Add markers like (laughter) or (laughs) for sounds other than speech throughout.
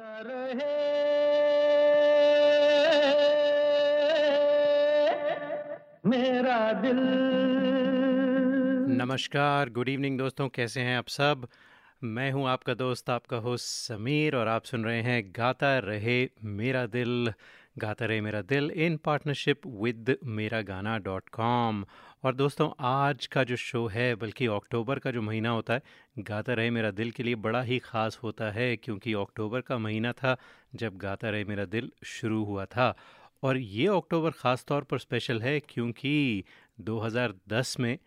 गाता रहे। मेरा दिल। नमस्कार, गुड इवनिंग दोस्तों, कैसे हैं आप सब? मैं हूँ आपका दोस्त, आपका होस्ट समीर और आप सुन रहे हैं गाता रहे मेरा दिल। गाता रहे मेरा दिल इन पार्टनरशिप विद मेरा गाना डॉट कॉम और दोस्तों, आज का जो शो है, बल्कि अक्टूबर का जो महीना होता है, गाता रहे मेरा दिल के लिए बड़ा ही ख़ास होता है, क्योंकि अक्टूबर का महीना था जब गाता रहे मेरा दिल शुरू हुआ था। और ये अक्टूबर ख़ास तौर पर स्पेशल है, क्योंकि 2010 में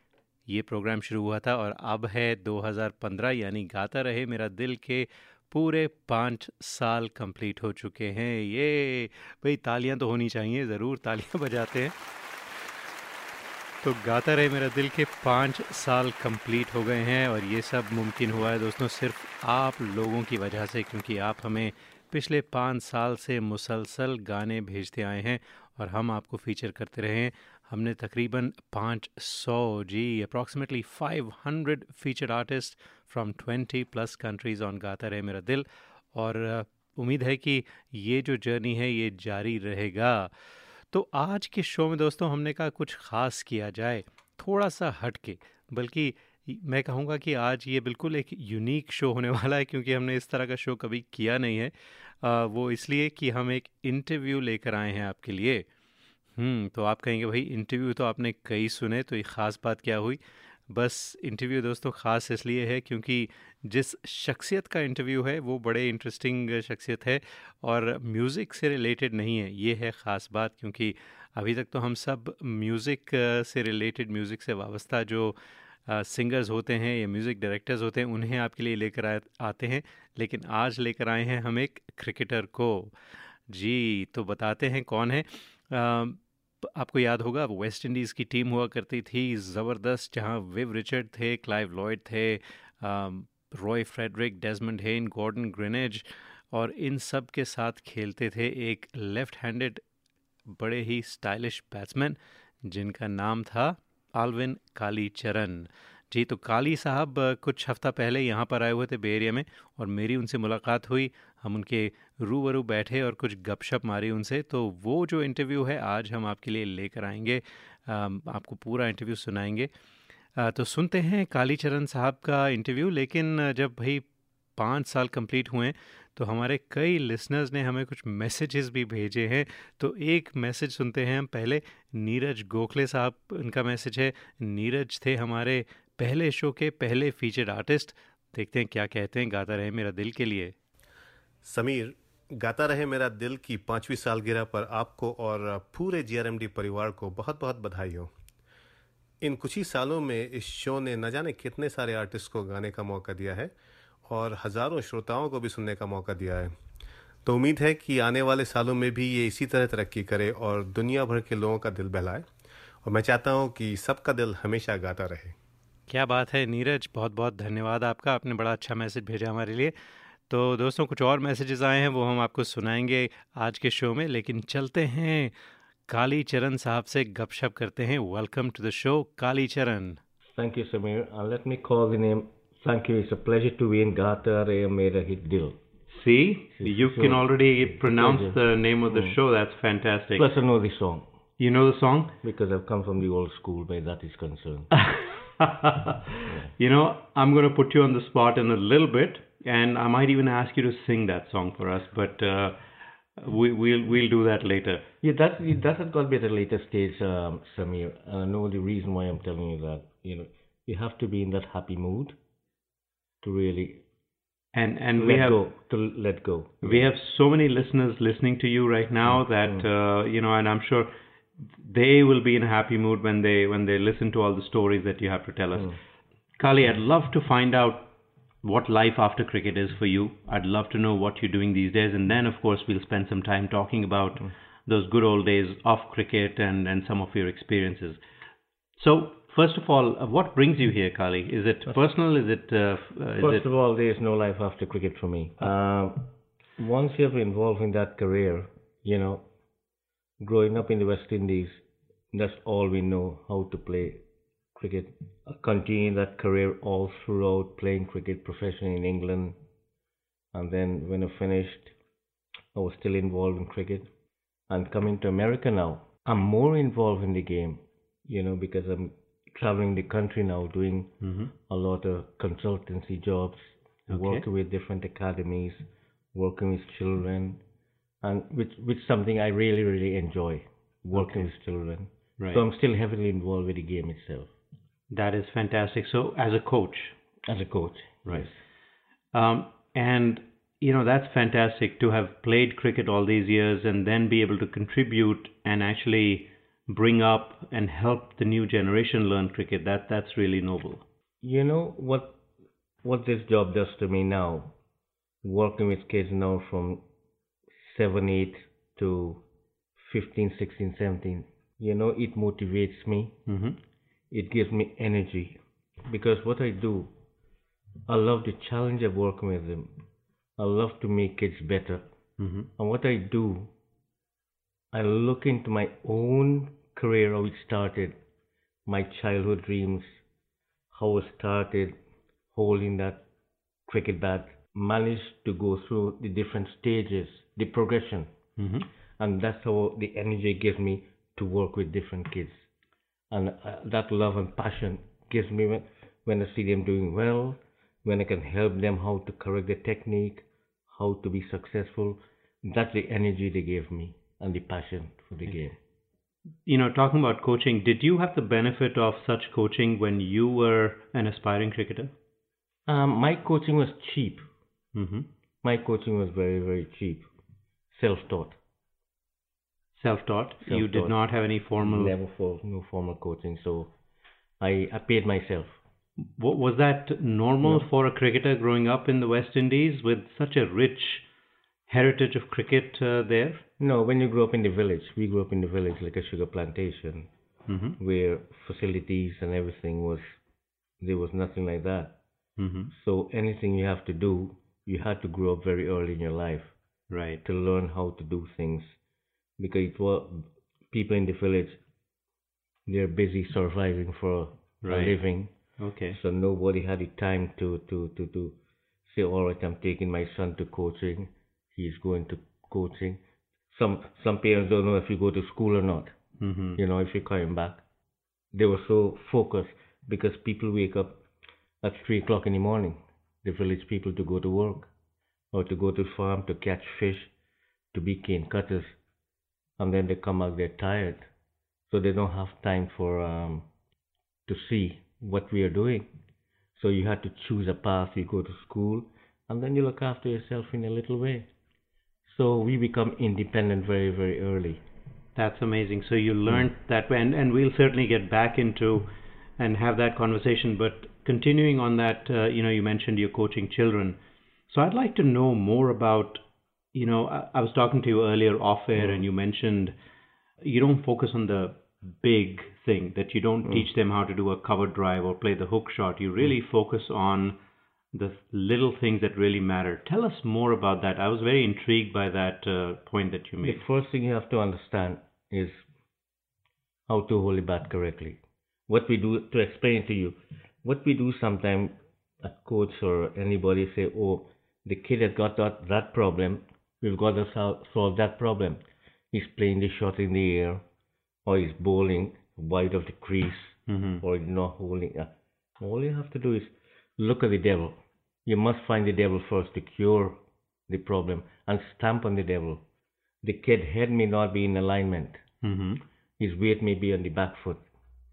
ये प्रोग्राम शुरू हुआ था, और अब है 2015 यानी गाता रहे मेरा दिल के पूरे पाँच साल कंप्लीट हो चुके हैं। ये, भाई तालियाँ तो होनी चाहिए, ज़रूर तालियाँ बजाते हैं। तो गाता रहे मेरा दिल के पाँच साल कंप्लीट हो गए हैं और ये सब मुमकिन हुआ है दोस्तों सिर्फ़ आप लोगों की वजह से, क्योंकि आप हमें पिछले पाँच साल से मुसलसल गाने भेजते आए हैं और हम आपको फीचर करते रहे हैं। हमने तकरीबन पाँच सौ जी approximately five hundred feature artist from twenty plus countries on Gaata Rahe Mera दिल और उम्मीद है कि ये जो जर्नी है ये जारी रहेगा। तो आज के शो में दोस्तों हमने कहा कुछ ख़ास किया जाए थोड़ा सा हट के बल्कि मैं कहूँगा कि आज ये बिल्कुल एक यूनिक शो होने वाला है क्योंकि हमने इस तरह का शो कभी किया नहीं है। आ, वो इसलिए कि हम एक इंटरव्यू लेकर आए हैं आपके लिए। हम्म तो आप कहेंगे भाई इंटरव्यू तो आपने कई सुने तो ये ख़ास बात क्या हुई? बस इंटरव्यू दोस्तों ख़ास इसलिए है क्योंकि जिस शख्सियत का इंटरव्यू है वो बड़े इंटरेस्टिंग शख्सियत है और म्यूज़िक से रिलेटेड नहीं है ये है ख़ास बात क्योंकि अभी तक तो हम सब म्यूज़िक से रिलेटेड म्यूज़िक से वाबस्ता जो सिंगर्स होते हैं या म्यूज़िक डायरेक्टर्स होते हैं उन्हें आपके लिए लेकर आते हैं लेकिन आज लेकर आए हैं हम एक क्रिकेटर को। जी तो बताते हैं कौन है। आ, आपको याद होगा वेस्ट इंडीज़ की टीम हुआ करती थी, ज़बरदस्त, जहाँ विव रिचर्ड थे, क्लाइव लॉयड थे Roy Frederick, Desmond Haynes, Gordon Greenidge, और इन सब के साथ खेलते थे एक लेफ़्ट हैंडेड बड़े ही स्टाइलिश बैट्समैन, जिनका नाम था आलविन काली चरण जी तो काली साहब कुछ हफ़्ता पहले यहाँ पर आए हुए थे बे एरिया में और मेरी उनसे मुलाकात हुई। हम उनके रूबरू बैठे और कुछ गपशप मारी उनसे। तो वो जो इंटरव्यू है, आज हम आपके लिए लेकर आएँगे। आपको पूरा इंटरव्यू सुनाएँगे। तो सुनते हैं कालीचरण साहब का इंटरव्यू, लेकिन जब भाई पाँच साल कंप्लीट हुए तो हमारे कई लिसनर्स ने हमें कुछ मैसेजेस भी भेजे हैं। तो एक मैसेज सुनते हैं हम पहले। नीरज गोखले साहब उनका मैसेज है, नीरज थे हमारे पहले शो के पहले फीचर्ड आर्टिस्ट देखते हैं क्या कहते हैं, गाता रहे मेरा दिल के लिए। समीर, गाता रहे मेरा दिल की पाँचवीं सालगिरह पर आपको और पूरे जीआरएमडी परिवार को बहुत बहुत बधाई हो इन कुछ ही सालों में इस शो ने न जाने कितने सारे आर्टिस्ट को गाने का मौका दिया है और हज़ारों श्रोताओं को भी सुनने का मौका दिया है। तो उम्मीद है कि आने वाले सालों में भी ये इसी तरह तरक्की करे और दुनिया भर के लोगों का दिल बहलाए। और मैं चाहता हूँ कि सबका दिल हमेशा गाता रहे। क्या बात है नीरज बहुत बहुत धन्यवाद आपका आपने बड़ा अच्छा मैसेज भेजा हमारे लिए। तो दोस्तों कुछ और मैसेजेस आए हैं वो हम आपको सुनाएँगे आज के शो में लेकिन चलते हैं काली चरण साहब से गपशप करते हैं। Welcome to the show Kali Charan thank you Sameer let me call the name thank you it's a pleasure to be in Gaata Rahe Mera hit दिल See, you can already pronounce the name of the show. That's fantastic. Plus, I know the song. You know the song? Because I've come from the old school where that is concerned. (laughs) (laughs) You know, I'm going to put you on the spot in a little bit, and I might even ask you to sing that song for us. But uh, we, we'll we'll do that later. Yeah, that's that has got to be at a later stage, um, Samir. And I know the reason why I'm telling you that. You know, you have to be in that happy mood to really And and let we have go. To let go. we have so many listeners listening to you right now that uh, you know, and I'm sure they will be in a happy mood when they when they listen to all the stories that you have to tell us. Kali, I'd love to find out what life after cricket is for you. I'd love to know what you're doing these days, and then of course we'll spend some time talking about those good old days of cricket and and some of your experiences. So. First of all, uh, what brings you here, Kali? Is it personal? Is it? Uh, uh, is First it of all, there is no life after cricket for me. Uh, once you're involved in that career, you know, growing up in the West Indies, that's all we know how to play cricket. I continued that career all throughout playing cricket professionally in England. And then when I finished, I was still involved in cricket. And coming to America now, I'm more involved in the game, you know, because I'm traveling the country now doing Mm-hmm. a lot of consultancy jobs, Okay. working with different academies, working with children, and which which something I really really enjoy working with children. Right. So I'm still heavily involved with the game itself that is fantastic. So, as a coach, as a coach. Right. Um, and you know that's fantastic to have played cricket all these years and then be able to contribute and actually bring up and help the new generation learn cricket. That that's really noble. You know what what this job does to me now, working with kids now from 7, 8 to 15, 16, 17. You know, it motivates me. Mm-hmm. It gives me energy because what I do, I love the challenge of working with them. I love to make kids better. Mm-hmm. And what I do, I look into my own career, how it started, my childhood dreams, how I started holding that cricket bat, managed to go through the different stages, the progression. Mm-hmm. And that's how the energy gives me to work with different kids. And uh, that love and passion gives me when, when I see them doing well, when I can help them how to correct the technique, how to be successful. That's the energy they gave me and the passion for the game. You know, talking about coaching, did you have the benefit of such coaching when you were an aspiring cricketer? Um, my coaching was cheap. Mm-hmm. My coaching was very, very cheap. Self taught. Self-taught. You did not have any formal. Never for no formal coaching. So I, I paid myself. Wa- Was that normal No. for a cricketer growing up in the West Indies with such a rich heritage of cricket uh, there? No, when you grew up in the village, we grew up in the village like a sugar plantation. Mm-hmm. where facilities and everything was there was nothing like that Mm-hmm. so anything you have to do you had to grow up very early in your life Right. to learn how to do things because was people in the village they're busy surviving for Right. a living Okay. so nobody had the time to to to to say all right i'm taking my son to coaching he's going to coaching some some parents don't know if you go to school or not Mm-hmm. you know, if you're coming back. They were so focused because people wake up at three o'clock in the morning, the village people to go to work or to go to the farm to catch fish, to be cane cutters, and then they come back they're tired, so they don't have time for um, to see what we are doing. So you had to choose a path. You go to school, and then you look after yourself in a little way. So we become independent very very early. That's amazing. So you learned that way, and, and we'll certainly get back into and have that conversation. But continuing on that, uh, you know, you mentioned you're coaching children. So I'd like to know more about, you know, I, I was talking to you earlier off air, mm. and you mentioned you don't focus on the big thing, that you don't mm. teach them how to do a cover drive or play the hook shot. You mm. really focus on the little things that really matter. Tell us more about that. I was very intrigued by that uh, point that you made. The first thing you have to understand is how to hold a bat correctly. What we do to explain to you, what we do sometimes a coach or anybody say, oh, the kid has got that, that problem, we've got to sol- solve that problem. He's playing the shot in the air, or he's bowling wide of the crease, hmm or he's not holding. Uh, all you have to do is look at the devil. You must find the devil first to cure the problem and stamp on the devil. The kid head may not be in alignment. hmm His weight may be on the back foot.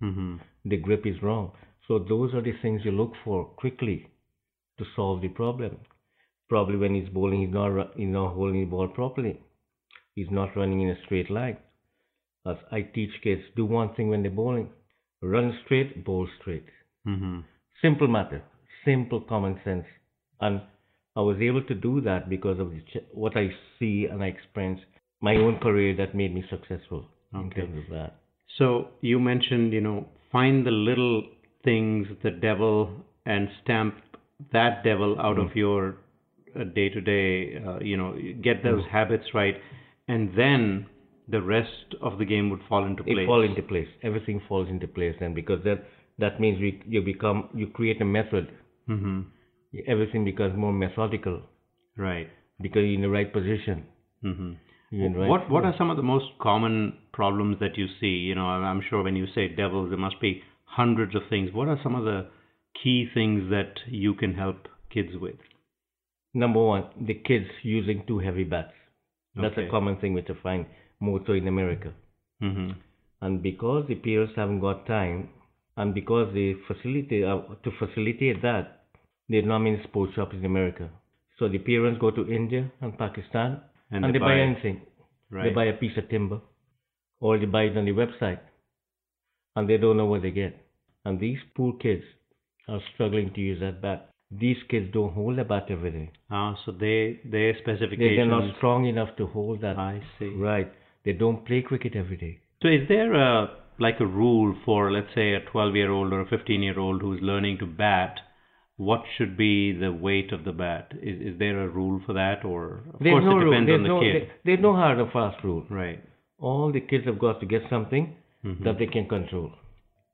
hmm The grip is wrong. So those are the things you look for quickly to solve the problem. Probably when he's bowling, he's not he's not holding the ball properly. He's not running in a straight line. As I teach kids, do one thing when they're bowling: run straight, bowl straight. hmm Simple matter, simple common sense. And I was able to do that because of the ch- what I see and I experience my own career that made me successful in terms of that. So you mentioned, you know, find the little things, the devil, and stamp that devil out of your day to day, you know, get those habits right, and then the rest of the game would fall into place. It fall into place. Everything falls into place then because that that means we, you become you create a method. hmm Everything becomes more methodical Right. because you're in the right position. hmm Even right What What are some of the most common problems that you see? You know, I'm sure when you say devils, there must be hundreds of things. What are some of the key things that you can help kids with? Number one, the kids using too heavy bats. That's Okay. a common thing which I find more so in America. hmm And because the parents haven't got time, and because they facilitate uh, to facilitate that, there are not many sports shops in America. So the parents go to India and Pakistan, And and, they they, buy, buy- anything. They buy a piece of timber, or they buy it on the website, and they don't know what they get. And these poor kids are struggling to use that bat. These kids don't hold a bat every day. Ah, so they their They, specifications. they're not strong enough to hold that. I see. Right. They don't play cricket every day. So is there a like a rule for let's say a 12 year old or a 15 year old who's learning to bat? What should be the weight of the bat? Is is there a rule for that, or of There's course no it depends on the no, kid, there's no hard and fast rule. right? All the kids have got to get something Mhm. that they can control.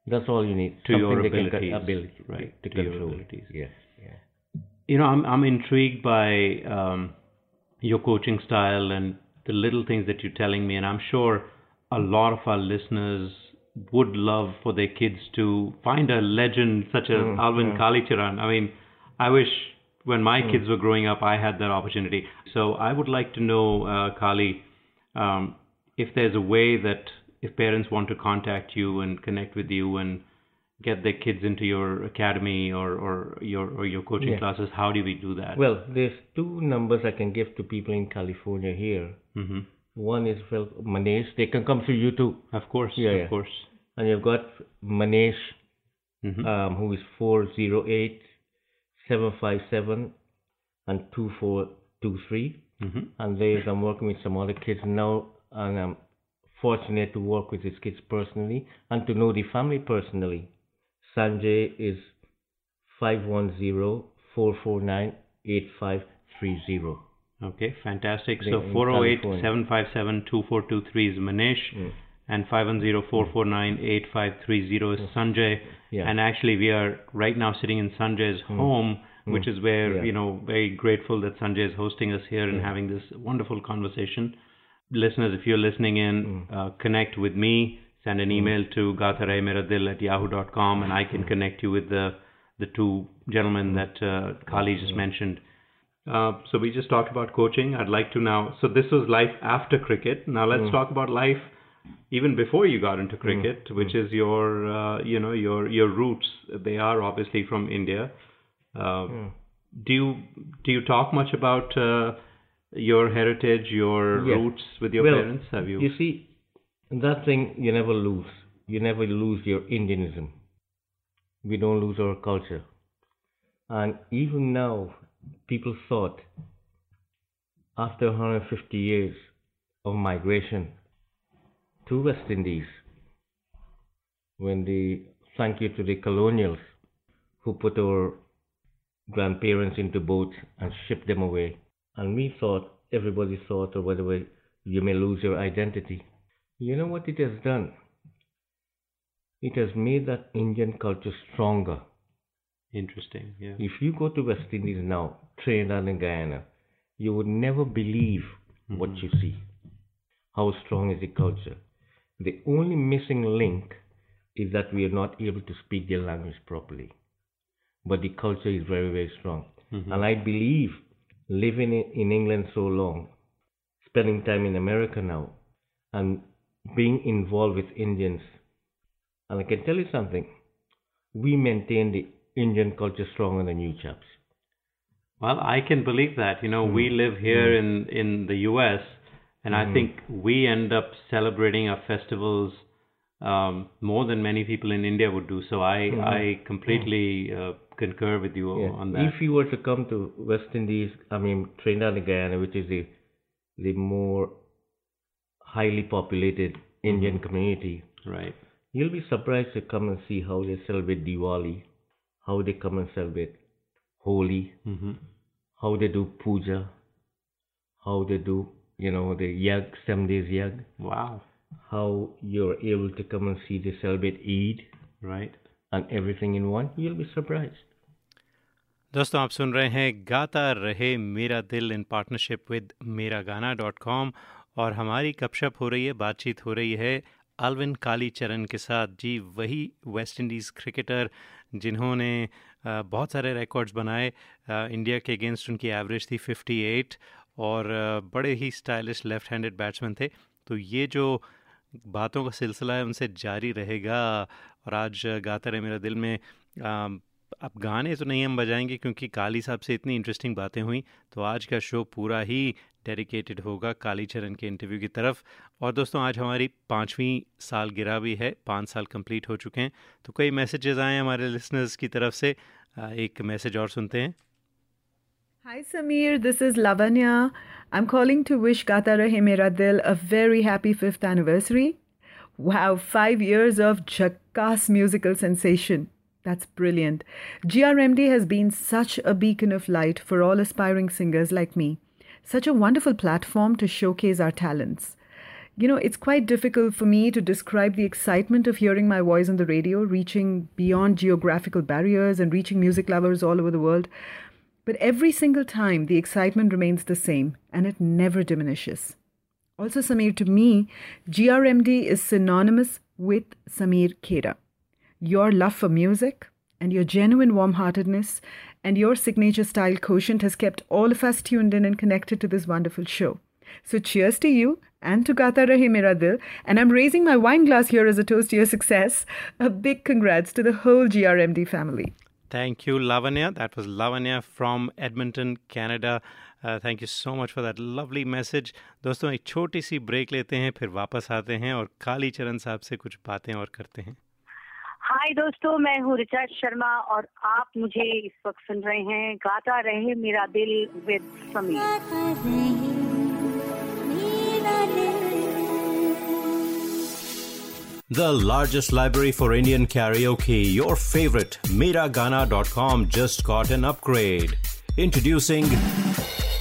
That's all you need. To your something they can abilities, con- ability right, to, to your abilities. Yes. Yeah. you know i'm i'm intrigued by um, your coaching style and the little things that you're telling me and i'm sure a lot of our listeners would love for their kids to find a legend such as alvin kalicharan. I mean i wish when my kids were growing up i had that opportunity. So i would like to know uh, kali um, if there's a way that if parents want to contact you and connect with you and get their kids into your academy or, or your or your coaching Yeah. classes, how do we do that? Well, there's two numbers I can give to people in California here. hmm One is well, Manesh. They can come through you too. Of course, Yeah, of yeah. course. And you've got Manesh, hmm um, who is 408 757 and 2423. hmm and there's I'm working with some other kids now, and I'm fortunate to work with these kids personally and to know the family personally. Sanjay is 510-449-8530. Okay, fantastic. So in 408 California. 757 2423 is Manish, Mm. and 510 449 8530 is Sanjay. Yeah. And actually, we are right now sitting in Sanjay's home, which is where, Yeah. you know, very grateful that Sanjay is hosting us here and having this wonderful conversation. Listeners, if you're listening in, uh, connect with me. Send an email to gatharemeradil at yahoo.com and I can connect you with the, the two gentlemen that uh, Kali just mentioned. Uh, so we just talked about coaching. I'd like to now. So this was life after cricket. Now let's talk about life even before you got into cricket, which is your, uh, you know, your your roots. They are obviously from India. Uh, Do you do you talk much about uh, your heritage, your Yes. roots with your well, parents? Have you? You see, that thing you never lose. You never lose your Indianism. We don't lose our culture. And even now, people thought after 150 years of migration to West Indies, when the thank you to the colonials who put our grandparents into boats and shipped them away. And we thought, everybody thought, or whatever, you may lose your identity. You know what it has done? It has made that Indian culture stronger. Interesting. Yeah. If you go to West Indies now, Trinidad and Guyana, you would never believe what mm-hmm. you see. How strong is the culture? The only missing link is that we are not able to speak their language properly. But the culture is very, very strong. Mm-hmm. And I believe living in, in England so long, spending time in America now, and being involved with Indians, and I can tell you something, we maintain the Indian culture stronger than you chaps. Well, I can believe that. You know, we mm. live here mm. in in the U.S. and I mm. think we end up celebrating our festivals um, more than many people in India would do. So I mm-hmm. I completely uh, concur with you Yeah. on that. If you were to come to West Indies, I mean Trinidad and Guyana, which is the the more highly populated Indian community, right. you'll be surprised to come and see how they celebrate Diwali, how they come and celebrate Holi, hmm how they do puja, how they do, you know, the yag, seven days yag, Wow. how you're able to come and see they celebrate Eid Right. and everything in one, you'll be surprised. दोस्तों आप सुन रहे हैं गाता रहे मेरा दिल in partnership with मेरा Gaana dot com और हमारी कपशप हो रही है, बातचीत हो रही है अलविन कालीचरण के साथ। जी, वही वेस्ट इंडीज़ क्रिकेटर जिन्होंने बहुत सारे रिकॉर्ड्स बनाए। इंडिया के अगेंस्ट उनकी एवरेज थी 58 और बड़े ही स्टाइलिश लेफ़्ट हैंडेड बैट्समैन थे। तो ये जो बातों का सिलसिला है, उनसे जारी रहेगा और आज गाता रहे मेरा दिल में। अब गाने तो नहीं हम बजाएँगे क्योंकि काली साहब से इतनी इंटरेस्टिंग बातें हुई तो आज का शो पूरा ही डेडिकेटेड होगा कालीचरण के इंटरव्यू की तरफ़। और दोस्तों, आज हमारी पाँचवीं साल गिरा भी है, पाँच साल कंप्लीट हो चुके हैं। तो कई मैसेजेस आए हैं हमारे लिसनर्स की तरफ़ से। एक मैसेज और सुनते हैं। Hi Sameer this is Lavanya I am calling to wish Gaata Rahe Mera Dil a very happy fifth anniversary have five years of झक्कास musical sensation That's brilliant. GRMD has been such a beacon of light for all aspiring singers like me. Such a wonderful platform to showcase our talents. You know, it's quite difficult for me to describe the excitement of hearing my voice on the radio, reaching beyond geographical barriers and reaching music lovers all over the world. But every single time, the excitement remains the same and it never diminishes. Also, Samir, to me, GRMD is synonymous with Samir Khera your love for music and your genuine warm heartedness and your signature style quotient has kept all of us tuned in and connected to this wonderful show. So, cheers to you and to Gata Rahe Mera Dil. And I'm raising my wine glass here as a toast to your success. A big congrats to the whole GRMD family. Thank you, Lavanya. That was Lavanya from Edmonton, Canada. Thank you so much for that lovely message दोस्तों एक छोटी सी break लेते हैं फिर वापस आते हैं और काली चरण साहब से कुछ बातें और करते हैं हाय दोस्तों मैं हूँ रिचा शर्मा और आप मुझे इस वक्त सुन रहे हैं Gaata Rahe Mera Dil with Sameer The largest library for Indian karaoke, your favorite, Miragana.com just got an upgrade. Introducing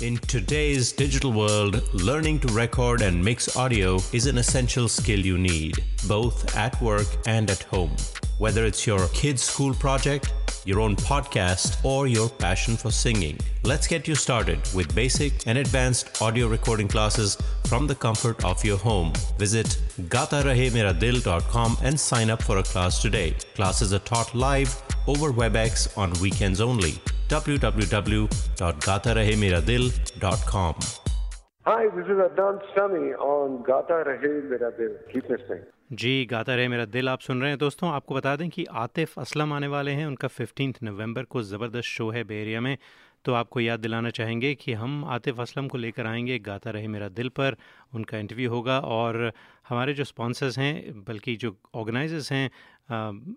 in today's digital world, learning to record and mix audio is an essential skill you need, both at work and at home. Whether it's your kid's school project, your own podcast, or your passion for singing, let's get you started with basic and advanced audio recording classes from the comfort of your home. Visit gatarahemera.dil.com and sign up for a class today. Classes are taught live over WebEx on weekends only www.gatarahemeradil.com. Hi, this is Adnan Sami on Gata Rahe Mera Dil. Keep listening. जी, गाता रहे मेरा दिल। आप सुन रहे हैं दोस्तों, आपको बता दें कि आतिफ असलम आने वाले हैं। उनका फिफ्टीन नवंबर को ज़बरदस्त शो है बेरिया में। तो आपको याद दिलाना चाहेंगे कि हम आतिफ असलम को लेकर आएँगे गाता रहे मेरा दिल पर। उनका इंटरव्यू होगा और हमारे जो स्पॉन्सर्स हैं, बल्कि जो ऑर्गेनाइजर्स हैं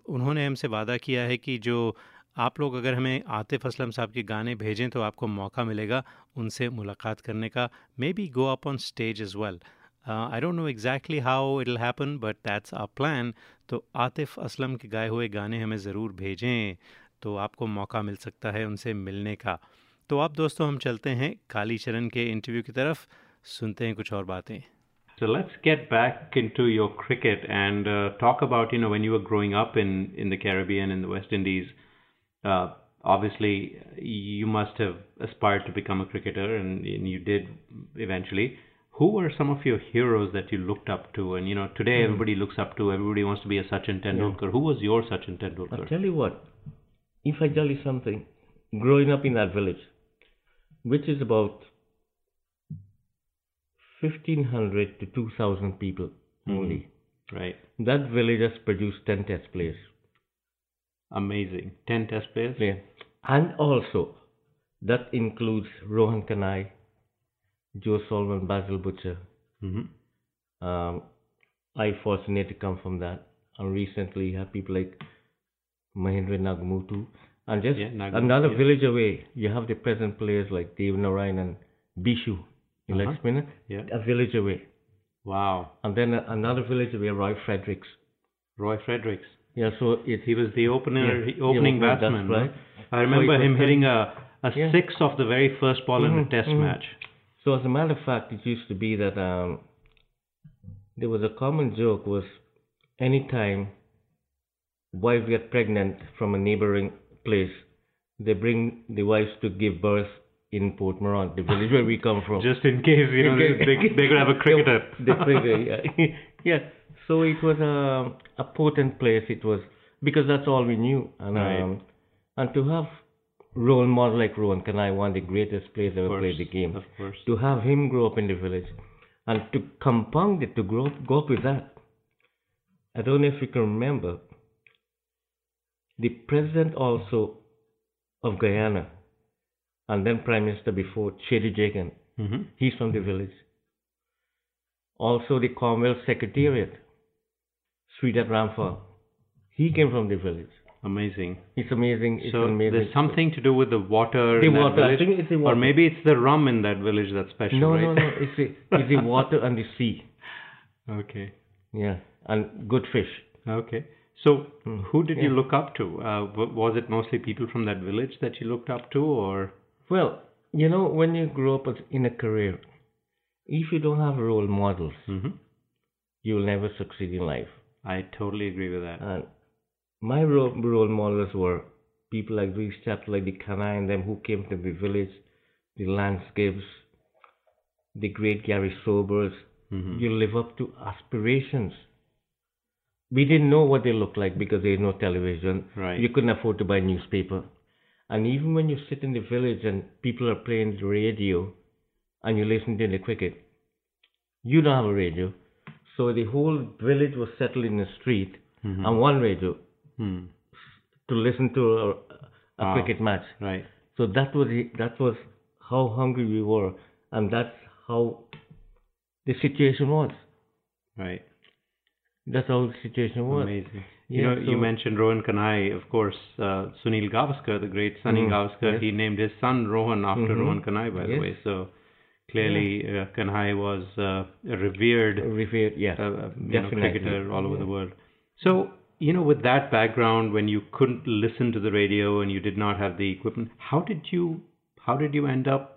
उन्होंने हमसे वादा किया है कि जो आप लोग अगर हमें आतिफ असलम साहब के गाने भेजें तो आपको मौका मिलेगा उनसे मुलाकात करने का। Maybe go up on stage is well I don't know exactly how it will happen but that's a plan तो आतिफ असलम के गाए हुए गाने हमें ज़रूर भेजें तो आपको मौका मिल सकता है उनसे मिलने का तो आप दोस्तों हम चलते हैं काली चरण के इंटरव्यू की तरफ़ सुनते हैं कुछ और बातें So let's get back into your cricket and uh, talk about you know when you were growing up in in the Caribbean in the West Indies. uh, obviously you must have aspired to become a cricketer and, and, you did eventually who were some of your heroes that you looked up to and you know today mm. everybody looks up to everybody wants to be a Sachin Tendulkar yeah. who was your Sachin Tendulkar I'll tell you what if I tell you something growing up in that village which is about 1500 to 2000 people mm. only right that village has produced 10 test players Amazing. 10 test players? Yeah. And also, that includes Rohan Kanhai, Joe Solomon, Basil Butcher. Mm-hmm. Um, I fortunate to come from that. And recently you have people like Mahendra Nagamootoo. And just yeah, another yeah. village away, you have the present players like Dave Narayan and Bishoo, like Uh-huh. spinner? Yeah. A village away. Wow. And then another village away, Roy Fredericks. Roy Fredericks. Yeah, so it's He was the opener, Yeah, he- the opening opener, batsman. right. I remember it was him hitting a, a Yeah. six off the very first ball in a test mhm. match. So as a matter of fact, it used to be that um, there was a common joke was anytime wives get pregnant from a neighboring place, they bring the wives to give birth in Port Mourant, the village where we come from. (laughs) Just in case, you know, Okay. they, they could have a cricketer. The, (laughs) the cricketer, yeah. (laughs) yeah. So it was a, a potent place. It was because that's all we knew, and Right. um, and to have role model like Rohan Kanhai, one of the greatest players ever Of played the game Of course. to have him grow up in the village and to compound it to grow up, go up with that. I don't know if you can remember the president also of Guyana and then prime minister before Cheddi Jagan. hmm He's from the village. Also the Commonwealth Secretariat, Shridath Ramphal. He came from the village. Amazing. It's amazing. It's so amazing. there's something to do with the water The in that water, I village, think it's the water. or maybe it's the rum in that village that's special, no, right? no, no. It's the, it's the water and the sea. (laughs) okay, Yeah, and good fish. okay. So Hmm. who did you look up to? Uh, was it mostly people from that village that you looked up to, or Well, you know, when you grow up in a career, if you don't have role models, hmm you will never succeed in life. I totally agree with that. And my role, role models were people like these chaps, like the Kanhai and them who came to the village, the Lance Gibbs, the great Gary Sobers. Mhm. You live up to aspirations. We didn't know what they looked like because there is no television. Right. You couldn't afford to buy newspaper. And even when you sit in the village and people are playing the radio and you listen to the cricket, you don't have a radio. So the whole village was settled in the street Mhm. on one radio Hmm. to listen to a, a Wow. cricket match. Right. So that was that was how hungry we were, and that's how the situation was. Right. That's how the situation was. Amazing. You Yeah, know, you mentioned Rohan Kanhai, of course. Uh, Sunil Gavaskar, the great Sunny Mhm, Gavaskar, yes. he named his son Rohan after Mhm, Rohan Kanhai, by the way. So clearly, uh, Kanhai was uh, a revered Revered, yeah, uh, you know, definitely. cricketer all over the world. So, you know, with that background, when you couldn't listen to the radio and you did not have the equipment, how did you how did you end up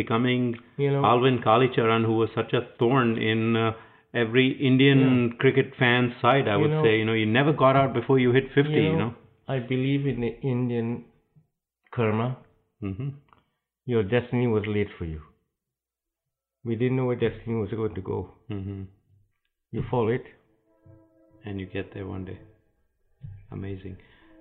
becoming You know, Alvin Kalicharan, who was such a thorn in uh, every Indian cricket fan's side? I You would know- say, you know, you never got out before you hit fifty. You know. I believe in the Indian karma. hmm Your destiny was laid for you. We didn't know where destiny was going to go. hmm You follow it. And you get there one day. Amazing.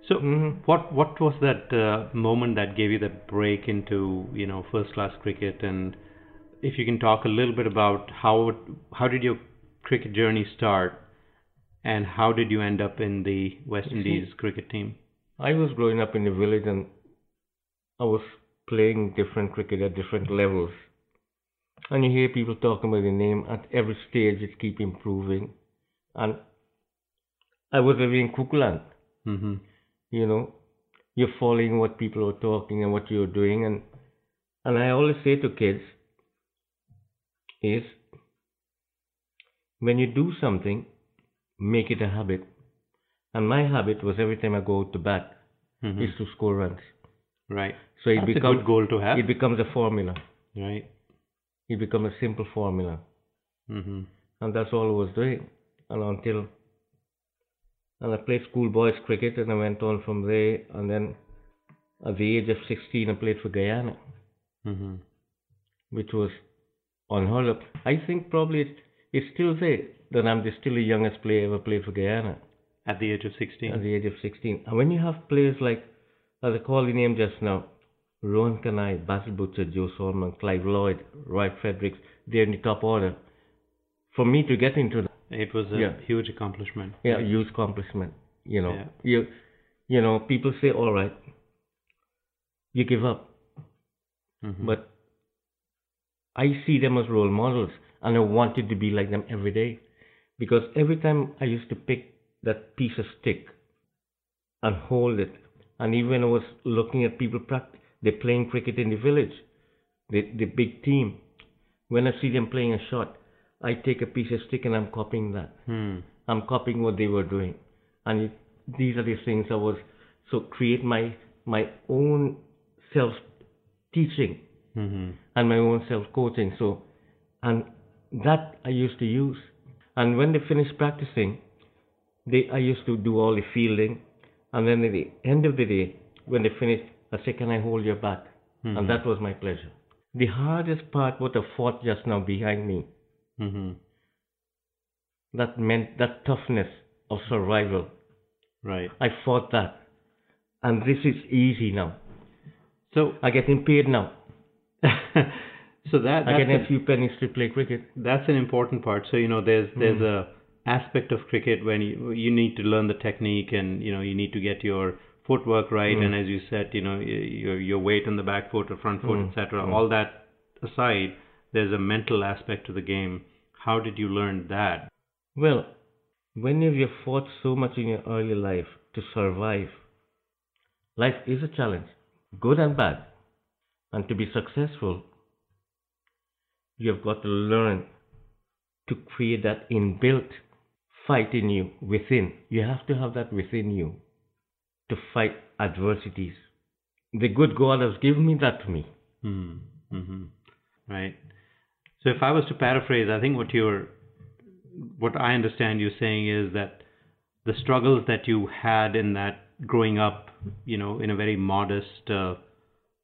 So, Mhm. what what was that uh, moment that gave you that break into you know first class cricket? And if you can talk a little bit about how how did your cricket journey start, and how did you end up in the West You see- Indies cricket team? I was growing up in the village and I was playing different cricket at different levels. And you hear people talking about the name at every stage, it keep improving. And I was living in Kukuland, hmm you know, you're following what people are talking and what you're doing. And, and I always say to kids is when you do something, make it a habit. And my habit was every time I go out to bat, hmm is to score runs. Right. So it That's a becomes good goal to have. it becomes a formula. right. It becomes a simple formula, hmm and that's all I was doing. And until and I played schoolboys cricket, and I went on from there. And then at the age of 16, I played for Guyana, hmm which was unheard of. I think probably it, it's still there that I'm the still the youngest player ever played for Guyana At the age of sixteen. at the age of 16. And when you have players like, as I called the name just now, Rohan Kanhai, Basil Butcher, Joe Solomon, Clive Lloyd, Roy Fredericks, they're in the top order. For me to get into the It was a Yeah. huge accomplishment. yeah, huge accomplishment, you know, Yeah. you, you know, people say, all right, you give up, Mhm. but I see them as role models, and I wanted to be like them every day, because every time I used to pick that piece of stick and hold it, and even I was looking at people practice, they're playing cricket in the village, the, the big team, when I see them playing a shot, I take a piece of stick and I'm copying that. Hmm. I'm copying what they were doing. And it, these are the things I was, so create my, my own self teaching hmm and my own self coaching. So, and that I used to use. And when they finished practicing, they I used to do all the fielding, and then at the end of the day, when they finished, I say, "Can I hold your bat?" Mhm. And that was my pleasure. The hardest part, what I fought just now behind me, hmm that meant that toughness of survival. Right. I fought that, and this is easy now. So, I get paid now. (laughs) so that I an, a few pennies to play cricket. that's an important part. So you know, there's there's Hmm. a aspect of cricket when you you need to learn the technique and you know you need to get your footwork right Hmm. and as you said you know your your weight on the back foot or front foot Hmm. etc Hmm. all that aside there's a mental aspect to the game how did you learn that Well, when you've fought so much in your early life to survive, life is a challenge, good and bad. And to be successful, you've got to learn to create that inbuilt fight in you within. You have to have that within you to fight adversities. The good God has given me that to me. Hmm. hmm Right. So if I was to paraphrase, I think what you're, what I understand you saying is that the struggles that you had in that growing up, you know, in a very modest, uh,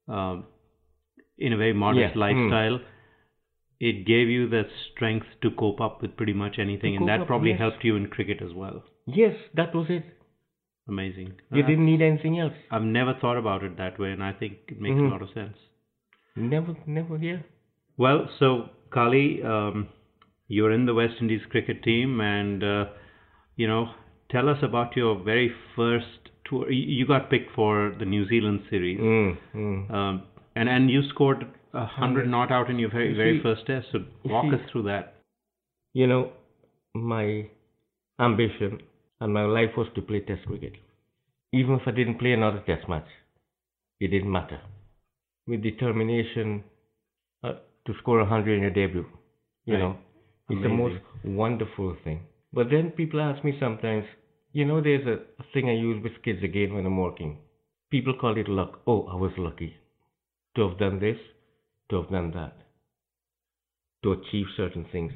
um in a very modest Yeah. Hmm. lifestyle, it gave you the strength to cope up with pretty much anything, and that probably yes. helped you in cricket as well. Yes, that was it. Amazing. You Uh, didn't need anything else. I've never thought about it that way, and I think it makes Mhm. a lot of sense. Never, never, yeah. Well, so Kali, um, you're in the West Indies cricket team, and uh, you know, tell us about your very first tour. You got picked for the New Zealand series, Mm, mm. um, and and you scored a hundred not out in your very very see- first test. So walk see- us through that. You know, my ambition and my life was to play Test cricket. Even if I didn't play another Test match, it didn't matter. With determination uh, to score hundred in your debut, you Right. know, it's the most wonderful thing. But then people ask me sometimes, you know, there's a, a thing I use with kids again when I'm working. People call it luck. Oh, I was lucky to have done this, to have done that, to achieve certain things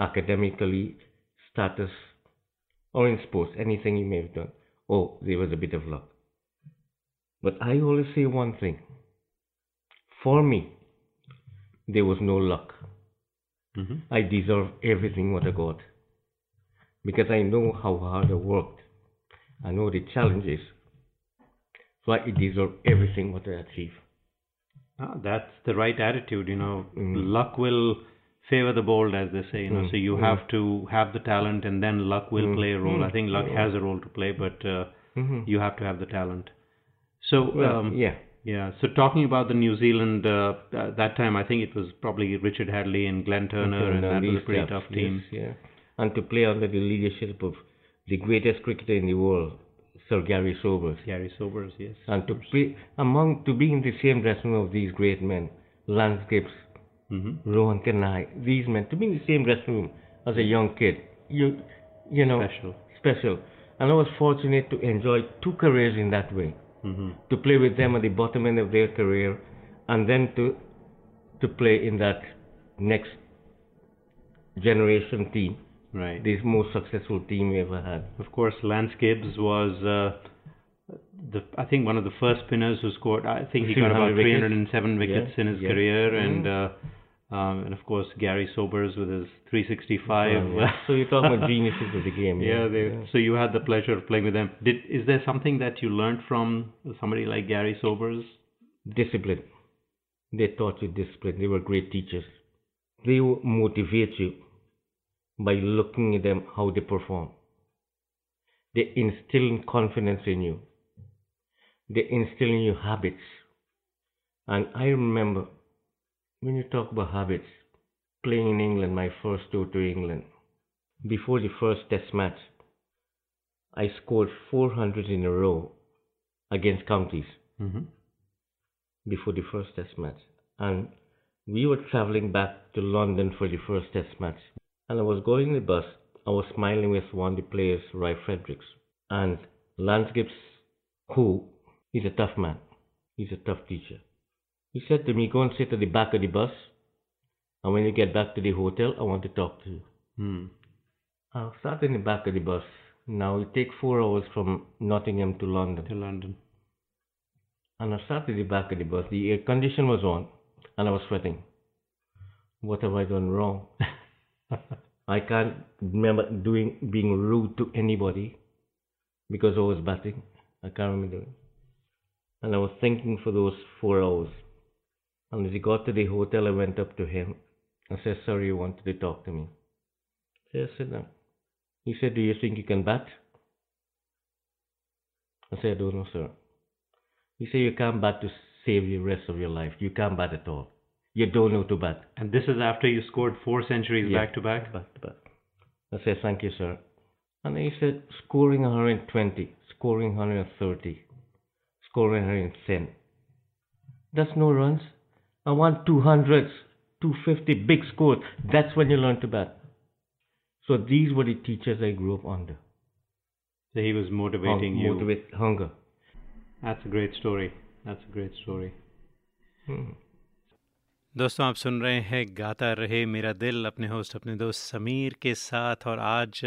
academically, status, or in sports, anything you may have done. Oh, there was a bit of luck. But I always say one thing. For me, there was no luck. hmm I deserve everything what I got. Because I know how hard I worked. I know the challenges. So I deserve everything what I achieve. Ah, that's the right attitude. You know, Mm. luck will favor the bold, as they say. You know, Mm, so you mm. have to have the talent, and then luck will Mm, play a role. mm, I think luck mm. has a role to play, but uh, Mhm. you have to have the talent. So Well, um, yeah. Yeah. So talking about the New Zealand, uh, uh, that time I think it was probably Richard Hadlee and Glenn Turner, Okay, and that was a pretty tough team. yes, yeah. And to play under the leadership of the greatest cricketer in the world, Sir Gary Sobers. Gary Sobers, yes. And to play among to be in the same dressing room of these great men, Lance Gibbs, hmm Rohan Kanhai, these men, to be in the same dressing room as a young kid, you you know Special. special. And I was fortunate to enjoy two careers in that way. Hmm To play with them at the bottom end of their career and then to to play in that next generation team, Right. the most successful team we ever had. Of course, Lance Gibbs was uh, the I think one of the first spinners who scored. I think he got about 300 wickets. 307 wickets Yeah, in his yeah. career, and Mm. uh, um, and of course Gary Sobers with his 365. Um, yeah. (laughs) so you're talking about geniuses of the game. Yeah, Yeah, they, yeah. so you had the pleasure of playing with them. Did is there something that you learned from somebody like Gary Sobers? discipline. They taught you discipline. They were great teachers. They motivate you by looking at them how they perform. They instill confidence in you. They instill in you habits. And I remember when you talk about habits, playing in England, my first tour to England, before the first test match, I scored 400 in a row against counties Mm-hmm. before the first test match. And we were traveling back to London for the first test match. And I was going in the bus. I was smiling with one of the players, Roy Fredericks. And Lance Gibbs, who is a tough man. He's a tough teacher. He said to me, go and sit at the back of the bus. And when you get back to the hotel, I want to talk to you. Hmm. I sat in the back of the bus. Now it takes four hours from Nottingham to London. To London. And I sat in the back of the bus. The air condition was on and I was sweating. What have I done wrong? (laughs) I can't remember doing being rude to anybody because I was batting. I can't remember. And I was thinking for those four hours. And as he got to the hotel, I went up to him and said, Sorry, you wanted to talk to me. I said, Sit down. He said, Do you think you can bat? I said, oh, I don't know, sir. He said, You can't bat to save the rest of your life. You can't bat at all. You don't know to bat. And this is after you scored four centuries Yeah, back to back? Back to back. I said, Thank you, sir. And he said, Scoring 120, scoring 130, scoring 110. That's no runs. I want 200s, 250, big scores. That's when you learn to bat. So these were the teachers I grew up under. So he was motivating Hung- you. Motivate, hunger. That's a great story. That's a great story. Hmm. दोस्तों आप सुन रहे हैं गाता रहे मेरा दिल अपने host अपने दोस्त समीर के साथ और आज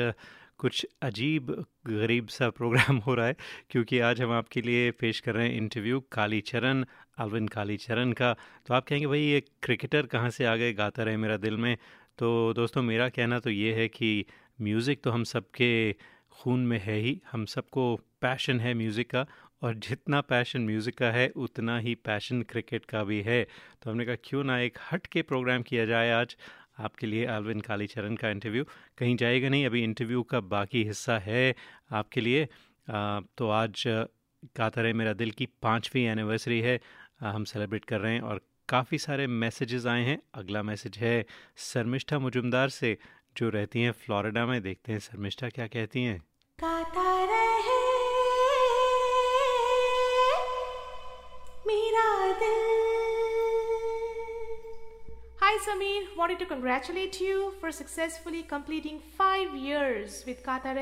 कुछ अजीब गरीब सा प्रोग्राम हो रहा है, क्योंकि आज हम आपके लिए पेश कर रहे हैं इंटरव्यू काली चरण अलविन काली चरण का। तो आप कहेंगे, भाई, ये क्रिकेटर कहाँ से आ गए? गाता रहे मेरा दिल में। तो दोस्तों, मेरा कहना तो ये है कि म्यूज़िक तो हम सबके खून में है ही। हम सबको पैशन है म्यूज़िक का, और जितना पैशन म्यूज़िक का है, उतना ही पैशन क्रिकेट का भी है। तो हमने कहा, क्यों ना एक हट के प्रोग्राम किया जाए आज? आपके लिए अलविन कालीचरण का इंटरव्यू कहीं जाएगा नहीं अभी इंटरव्यू का बाकी हिस्सा है आपके लिए। आ, तो आज गाता रहे मेरा दिल की पाँचवीं एनिवर्सरी है आ, हम सेलिब्रेट कर रहे हैं और काफ़ी सारे मैसेजेस आए हैं। अगला मैसेज है शर्मिष्ठा मुजुमदार से जो रहती हैं फ्लोरिडा में। देखते हैं शर्मिष्ठा क्या कहती हैं। Samir, wanted to congratulate you for successfully completing five years with Kata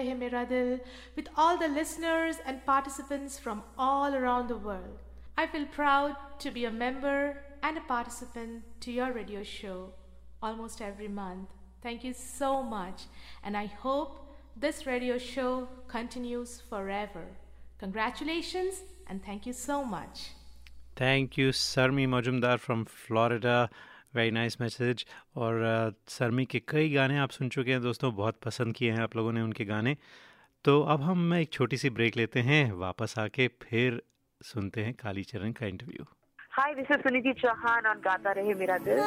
with all the listeners and participants from all around the world. I feel proud to be a member and a participant to your radio show almost every month. Thank you so much, and I hope this radio show continues forever. Congratulations, and thank you so much. Thank you, Sarmi Majumdar from Florida. Very nice message और uh, Sarmi के कई गाने आप सुन चुके हैं दोस्तों बहुत पसंद किए हैं आप लोगों ने उनके गाने तो अब हम एक छोटी सी ब्रेक लेते हैं वापस आके फिर सुनते हैं काली चरण का interview Hi, this is Suniti Chauhan on Gata Rahe Mera Dil.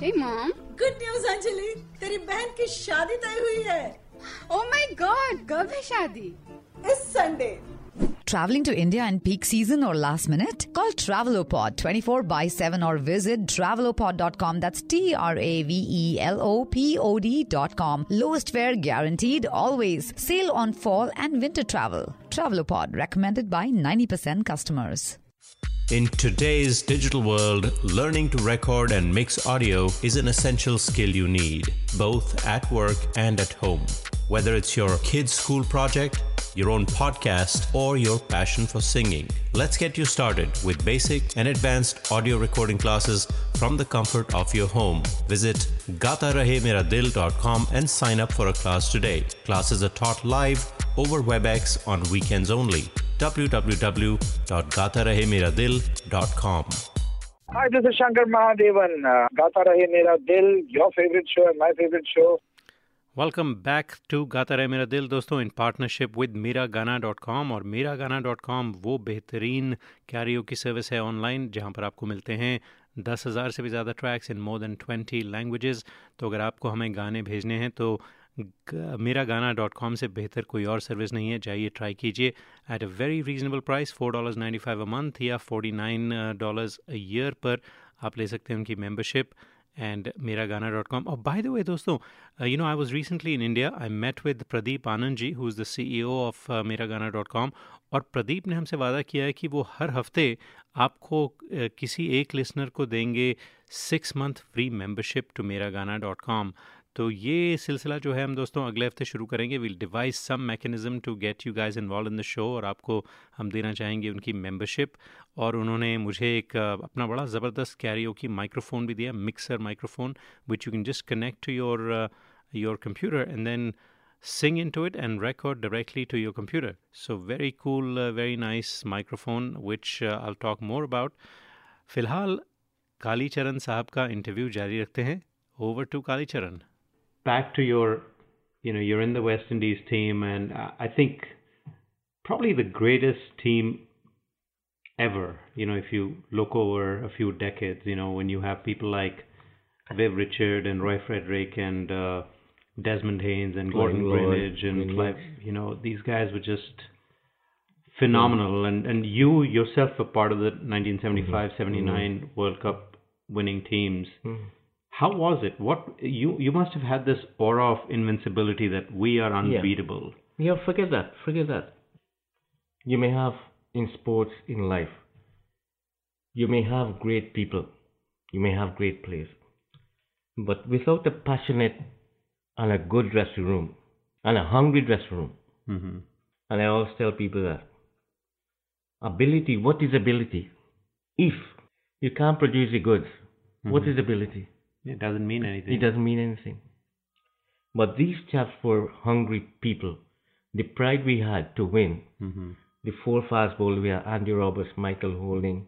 Hey mom. Good news Anjali तेरी बहन की शादी तय हुई है Oh my god, कब है शादी? इस Sunday Traveling to India in peak season or last minute? Call Travelopod 24 by 7 or visit travelopod.com. That's T R A V E L O P O D.com. Lowest fare guaranteed always. Sale on fall and winter travel. Travelopod recommended by 90% customers. In today's digital world, learning to record and mix audio is an essential skill you need, both at work and at home. Whether it's your kid's school project, your own podcast, or your passion for singing, let's get you started with basic and advanced audio recording classes from the comfort of your home. Visit gatarahemeradil.com and sign up for a class today. Classes are taught live over WebEx on weekends only. www.gatarahemeradil.com. Hi, this is Shankar Mahadevan. Uh, Gata Rahe Mera Dil, your favorite show and my favorite show. Welcome back to Gaata Rahe Mera दिल दोस्तों in partnership with Meera गाना dot com और मीरा गाना dot com वो बेहतरीन Cairo की service है online जहाँ पर आपको मिलते हैं दस हज़ार से भी ज़्यादा tracks in more than twenty languages तो अगर आपको हमें गाने भेजने हैं तो मेरा गाना डॉट कॉम से बेहतर कोई और सर्विस नहीं है, जाइए ट्राई कीजिए। At a very reasonable price four dollars ninety five a month या forty nine dollars a year पर आप ले सकते हैं उनकी membership and Mera Gaana dot com और बाय द वे दोस्तों you know I was recently in India I met with Pradeep Anand ji who is the C E O of Mera Gaana dot com और प्रदीप ने हमसे वादा किया है कि वो हर हफ़्ते आपको uh, किसी एक लिसनर को देंगे six month free membership to Mera Gaana dot com तो ये सिलसिला जो है हम दोस्तों अगले हफ़्ते शुरू करेंगे will devise some mechanism to get you guys involve in the show और आपको हम देना चाहेंगे उनकी मेंबरशिप और उन्होंने मुझे एक अपना बड़ा ज़बरदस्त कैरियो की माइक्रोफोन भी दिया mixer microphone which you can just connect to your your computer and then into it and record directly to your computer. So very cool, uh, very nice microphone, which uh, I'll talk more about. फ़िलहाल कालीचरण साहब का interview जारी रखते हैं over to काली चरण back to your, you know, you're in the West Indies team, and I think probably the greatest team ever. You know, if you look over a few decades, you know, when you have people like Viv Richard and Roy Frederick and uh, Desmond Haynes and Gordon Greenidge and Clive, you know, these guys were just phenomenal. And and you yourself were part of the 1975-79 mm-hmm. World Cup winning teams. Mm-hmm how was it? What you you must have had this aura of invincibility that we are unbeatable. Yeah, yeah forget that. Forget that. You may have in sports, in life, you may have great people, you may have great players, but without a passionate and a good dressing room and a hungry dressing room, mm-hmm. and I always tell people that ability. What is ability? If you can't produce the goods, mm-hmm. what is ability? It doesn't mean anything. It doesn't mean anything. But these chaps were hungry people. The pride we had to win. Mm-hmm. The four fast bowlers we had Andy Roberts, Michael Holding,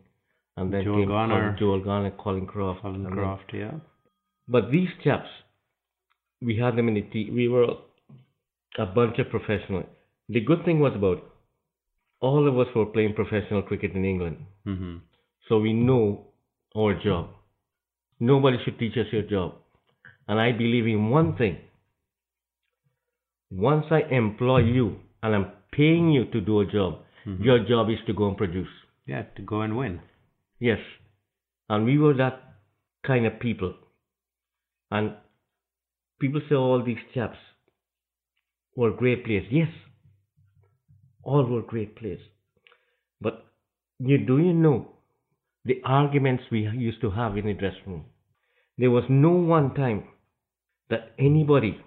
and then Joel Garner, Joel Garner, Colin Croft. Colin Croft, then, yeah. But these chaps, we had them in the team. We were a bunch of professionals. The good thing was about all of us were playing professional cricket in England. Mm-hmm. So we know our job. Nobody should teach us your job. And I believe in one thing. Once I employ you and I'm paying you to do a job, mm-hmm. your job is to go and produce. Yeah, to go and win. Yes. And we were that kind of people. And people say all these chaps were great players. Yes. All were great players. But you do you know the arguments we used to have in the dressing room? There was no one time that anybody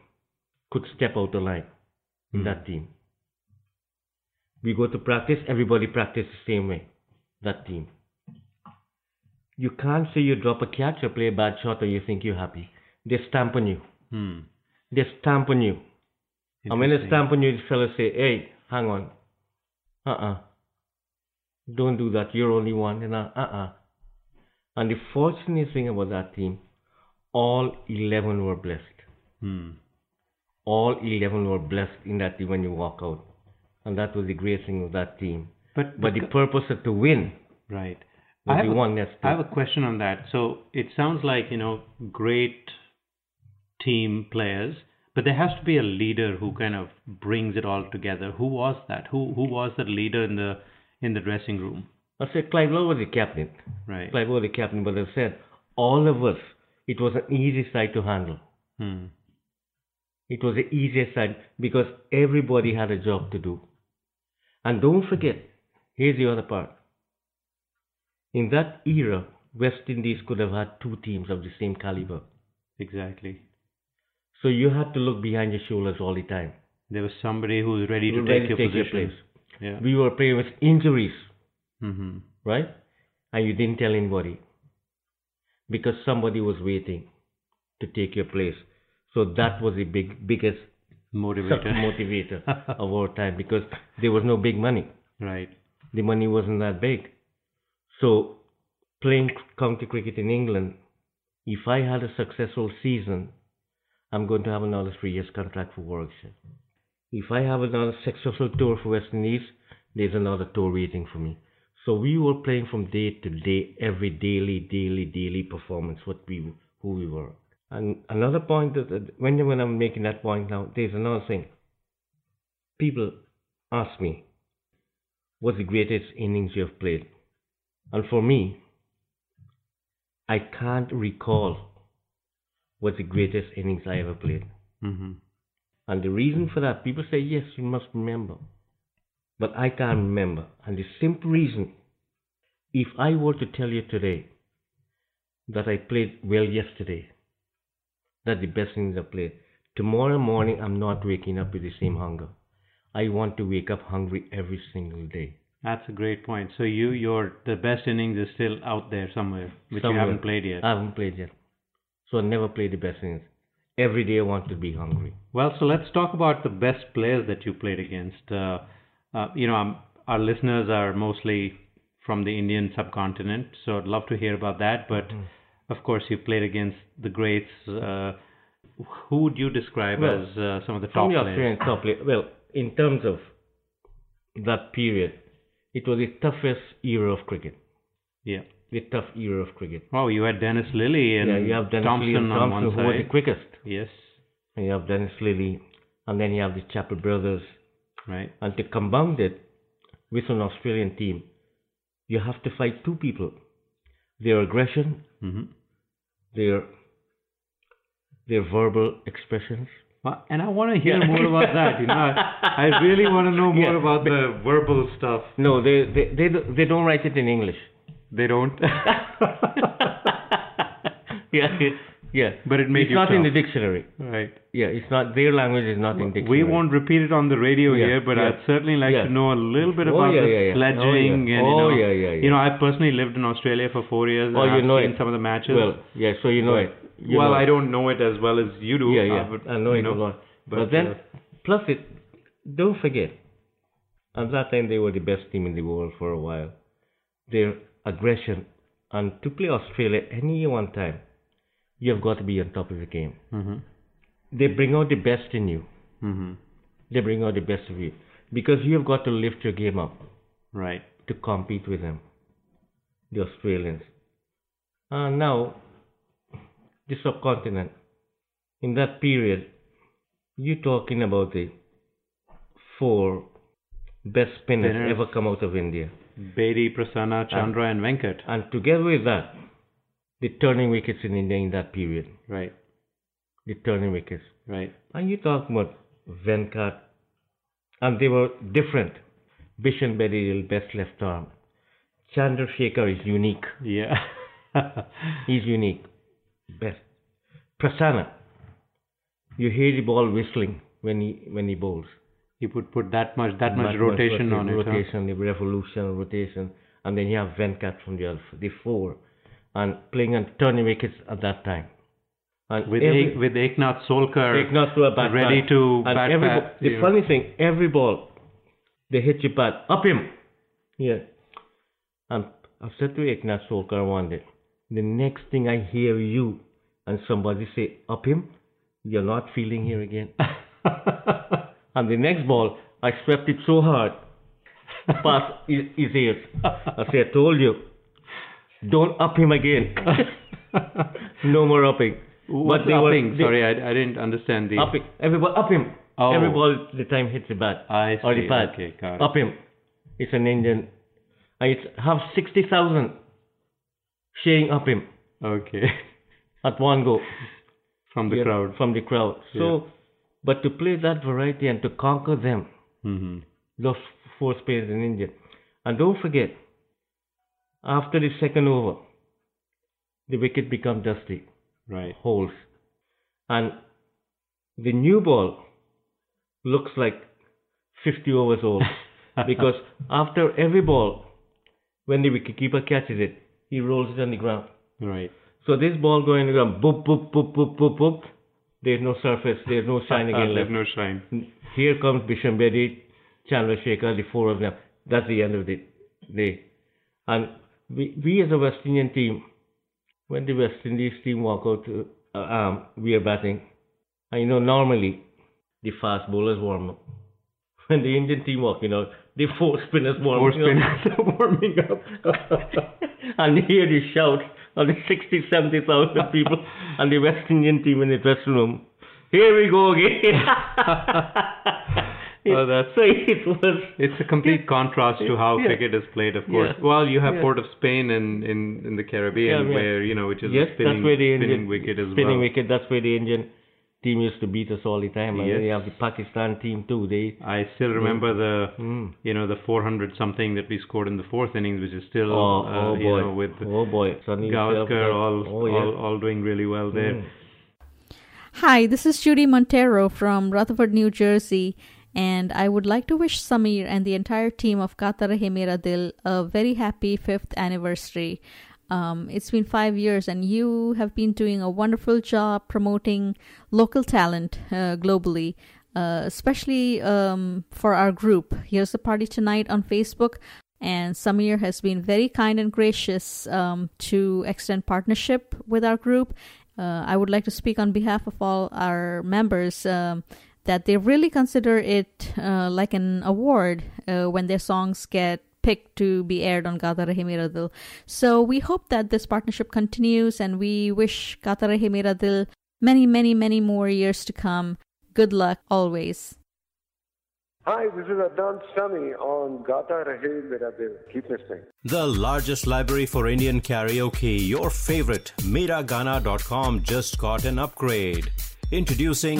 could step out the line in mm. that team. We go to practice, everybody practice the same way. That team. You can't say you drop a catch or play a bad shot or you think you're happy. They stamp on you. Hmm. They stamp on you. And when they stamp on you, the fellow say, hey, hang on. Uh-uh. Don't do that. You're only one. And uh-uh. And the fortunate thing about that team, all 11 were blessed. Hmm. All 11 were blessed in that team when you walk out. And that was the great thing of that team. But, but, the purpose of to win. Right. I have, a, I have a question on that. So it sounds like, you know, great team players, but there has to be a leader who kind of brings it all together. Who was that? Who who was that leader in the in the dressing room? I said Clive Lloyd was the captain. Right. Clive Lloyd was the captain, but I said all of us it was an easy side to handle. Hmm. It was the easiest side because everybody had a job to do. And don't forget, here's the other part. In that era, West Indies could have had two teams of the same caliber. Exactly. So you had to look behind your shoulders all the time. There was somebody who was ready to ready take your take position. Your place. Yeah. We were playing with injuries, mm-hmm. right? And you didn't tell anybody because somebody was waiting to take your place. So that was the big biggest motivator (laughs) motivator (laughs) of our time because there was no big money. Right. The money wasn't that big. So playing county cricket in England, if I had a successful season, I'm going to have another three years contract for Warwickshire. If I have another successful tour for West Indies, there's another tour waiting for me. So we were playing from day to day, every daily, daily, daily performance, what we, who we were. And another point that when when I'm making that point now, there's another thing. People ask me, "What's the greatest innings you have played?" And for me, I can't recall what's the greatest innings I ever played. Mm-hmm. And the reason for that, people say, yes, you must remember. But I can't remember. And the simple reason, if I were to tell you today that I played well yesterday, that's the best innings I played, tomorrow morning I'm not waking up with the same hunger. I want to wake up hungry every single day. That's a great point. So you, your the best innings is still out there somewhere, which Somewhere. you haven't played yet. I haven't played yet. So I never played the best innings. Every day I want to be hungry. Well, so let's talk about the best players that you played against. Uh, uh, you know, um, our listeners are mostly from the Indian subcontinent, so I'd love to hear about that. But Mm-hmm. of course, you played against the greats. Uh, who would you describe Well, as uh, some of the top From your players? Australian top player, well, in terms of that period, it was the toughest era of cricket. Yeah. The tough era of cricket. Oh, you had Dennis Lillee and yeah, you have Dennis Thomson and on Thomson, one who were the quickest. Yes. And you have Dennis Lillee, and then you have the Chappell brothers. Right. And to compound it with an Australian team, you have to fight two people. Their aggression, Mhm. their their verbal expressions. Well, and I want to hear Yeah. more about that. You know, I, I really want to know more Yeah, about the verbal stuff. No, they they they, they don't write it in English. They don't. (laughs) (laughs) yeah, yeah. But it made it's not in the dictionary. Right. Yeah, it's not their language is not in dictionary. We won't repeat it on the radio Yeah, here, but yeah. I'd certainly like Yeah. to know a little bit Oh, about yeah, the. Oh, sledging yeah. and you Oh, know, yeah, yeah, you know, I personally lived in Australia for four years. Oh, and you I've know seen it. some of the matches. Well, yeah, so you know But- it. You well, know I don't know it as well as you do. Yeah, yeah. but, I know you it a lot. But, but, then, uh, plus it, don't forget, at that time they were the best team in the world for a while. Their aggression, and to play Australia any one time, you have got to be on top of the game. Mhm. They bring out the best in you. Mhm. They bring out the best of you because you have got to lift your game up Right. to compete with them, the Australians. And now, the subcontinent, in that period, you're talking about the four best spinners Spinners. ever come out of India. Bedi, Prasanna, Chandra, and Venkat. And together with that, the turning wickets in India in that period. Right. The turning wickets. Right. And you talk about Venkat, and they were different. Bishan Bedi, best left arm. Chandrasekhar is unique. Yeah. (laughs) He's unique. Best. Prasanna, you hear the ball whistling when he when he bowls. He would put that much that much rotation on it. huh? Rotation, the revolution, rotation, and then you have Venkat from the other, the four, and playing on turning wickets at that time. And With every- Ek, with Eknath Solkar Take not a bat ready bat. to and bat every, bo- The know. funny thing, every ball, they hit you bat up him. Yeah. And I've said to Eknath Solkar one day, the next thing I hear you and somebody say up him, you're not feeling here again. (laughs) and the next ball, I swept it so hard, past (laughs) his, his ears. I say, I told you, don't up him again. (laughs) no more upping. What's they were- upping? they- Sorry, I, I didn't understand the. upping. him. Every ball, up him. Oh. Every ball the time hits the bat I or the see. pad. Okay, got it. Up him. It's an Indian. It's have sixty thousand saying up him Okay. (laughs) at one go. From the Yeah, crowd. From the crowd. So, but to play that variety and to conquer them, hmm those four spinners in India, and don't forget, after the second over, the wicket become dusty. Right. holes. And the new ball looks like 50 overs old (laughs) because after every ball, when the wicketkeeper catches it, he rolls it on the ground. Right. So this ball going around, boop, boop, boop, boop, boop, boop. There's no surface, there's no shine again (laughs) There's left. no shine. Here comes Bishan Bedi, Chandrasekhar, the four of them. That's the end of the day. And we, we as a West Indian team, when the West Indies team walk out, to, uh, um, we are batting. And you know, normally the fast bowlers warm up. (laughs) When the Indian team walking out, the four spinners warming Four up. (laughs) warming up. (laughs) and you hear the shout of the 60, 70,000 people and the West Indian team in the dressing room. Here we go again. Well, (laughs) that's so (laughs) it was. It's a complete contrast to how Yeah. cricket is played, of course. Yeah. Well, you have Yeah. Port of Spain in in, in the Caribbean, Yeah, yeah. where you know, which is yes, a spinning, that's where the spinning Indian wicket as spinning well. wicket. That's where the Indian team used to beat us all the time. And Yes. we have the Pakistan team too. They I still remember the Mm. you know the 400 something that we scored in the fourth innings, which is still Oh, uh, oh you boy. know with Oh boy. Sunny Gavaskar all oh, yeah. all all doing really well there. Mm. Hi, this is Judy Montero from Rutherford, New Jersey, and I would like to wish Samir and the entire team of Gata Rahe Mera Dil a very happy fifth anniversary. Um, it's been five years, and you have been doing a wonderful job promoting local talent uh, globally, uh, especially um, for our group. Here's the party tonight on Facebook. And Samir has been very kind and gracious um, to extend partnership with our group. Uh, I would like to speak on behalf of all our members um, that they really consider it uh, like an award uh, when their songs get picked to be aired on Gata Rahe Mera Dil. So we hope that this partnership continues and we wish Gata Rahe Mera Dil many, many, many more years to come. Good luck always. Hi, this is Adnan Sami on Gata Rahe Mera Dil. Keep listening. The largest library for Indian karaoke, your favorite, Meragana.com just got an upgrade. Introducing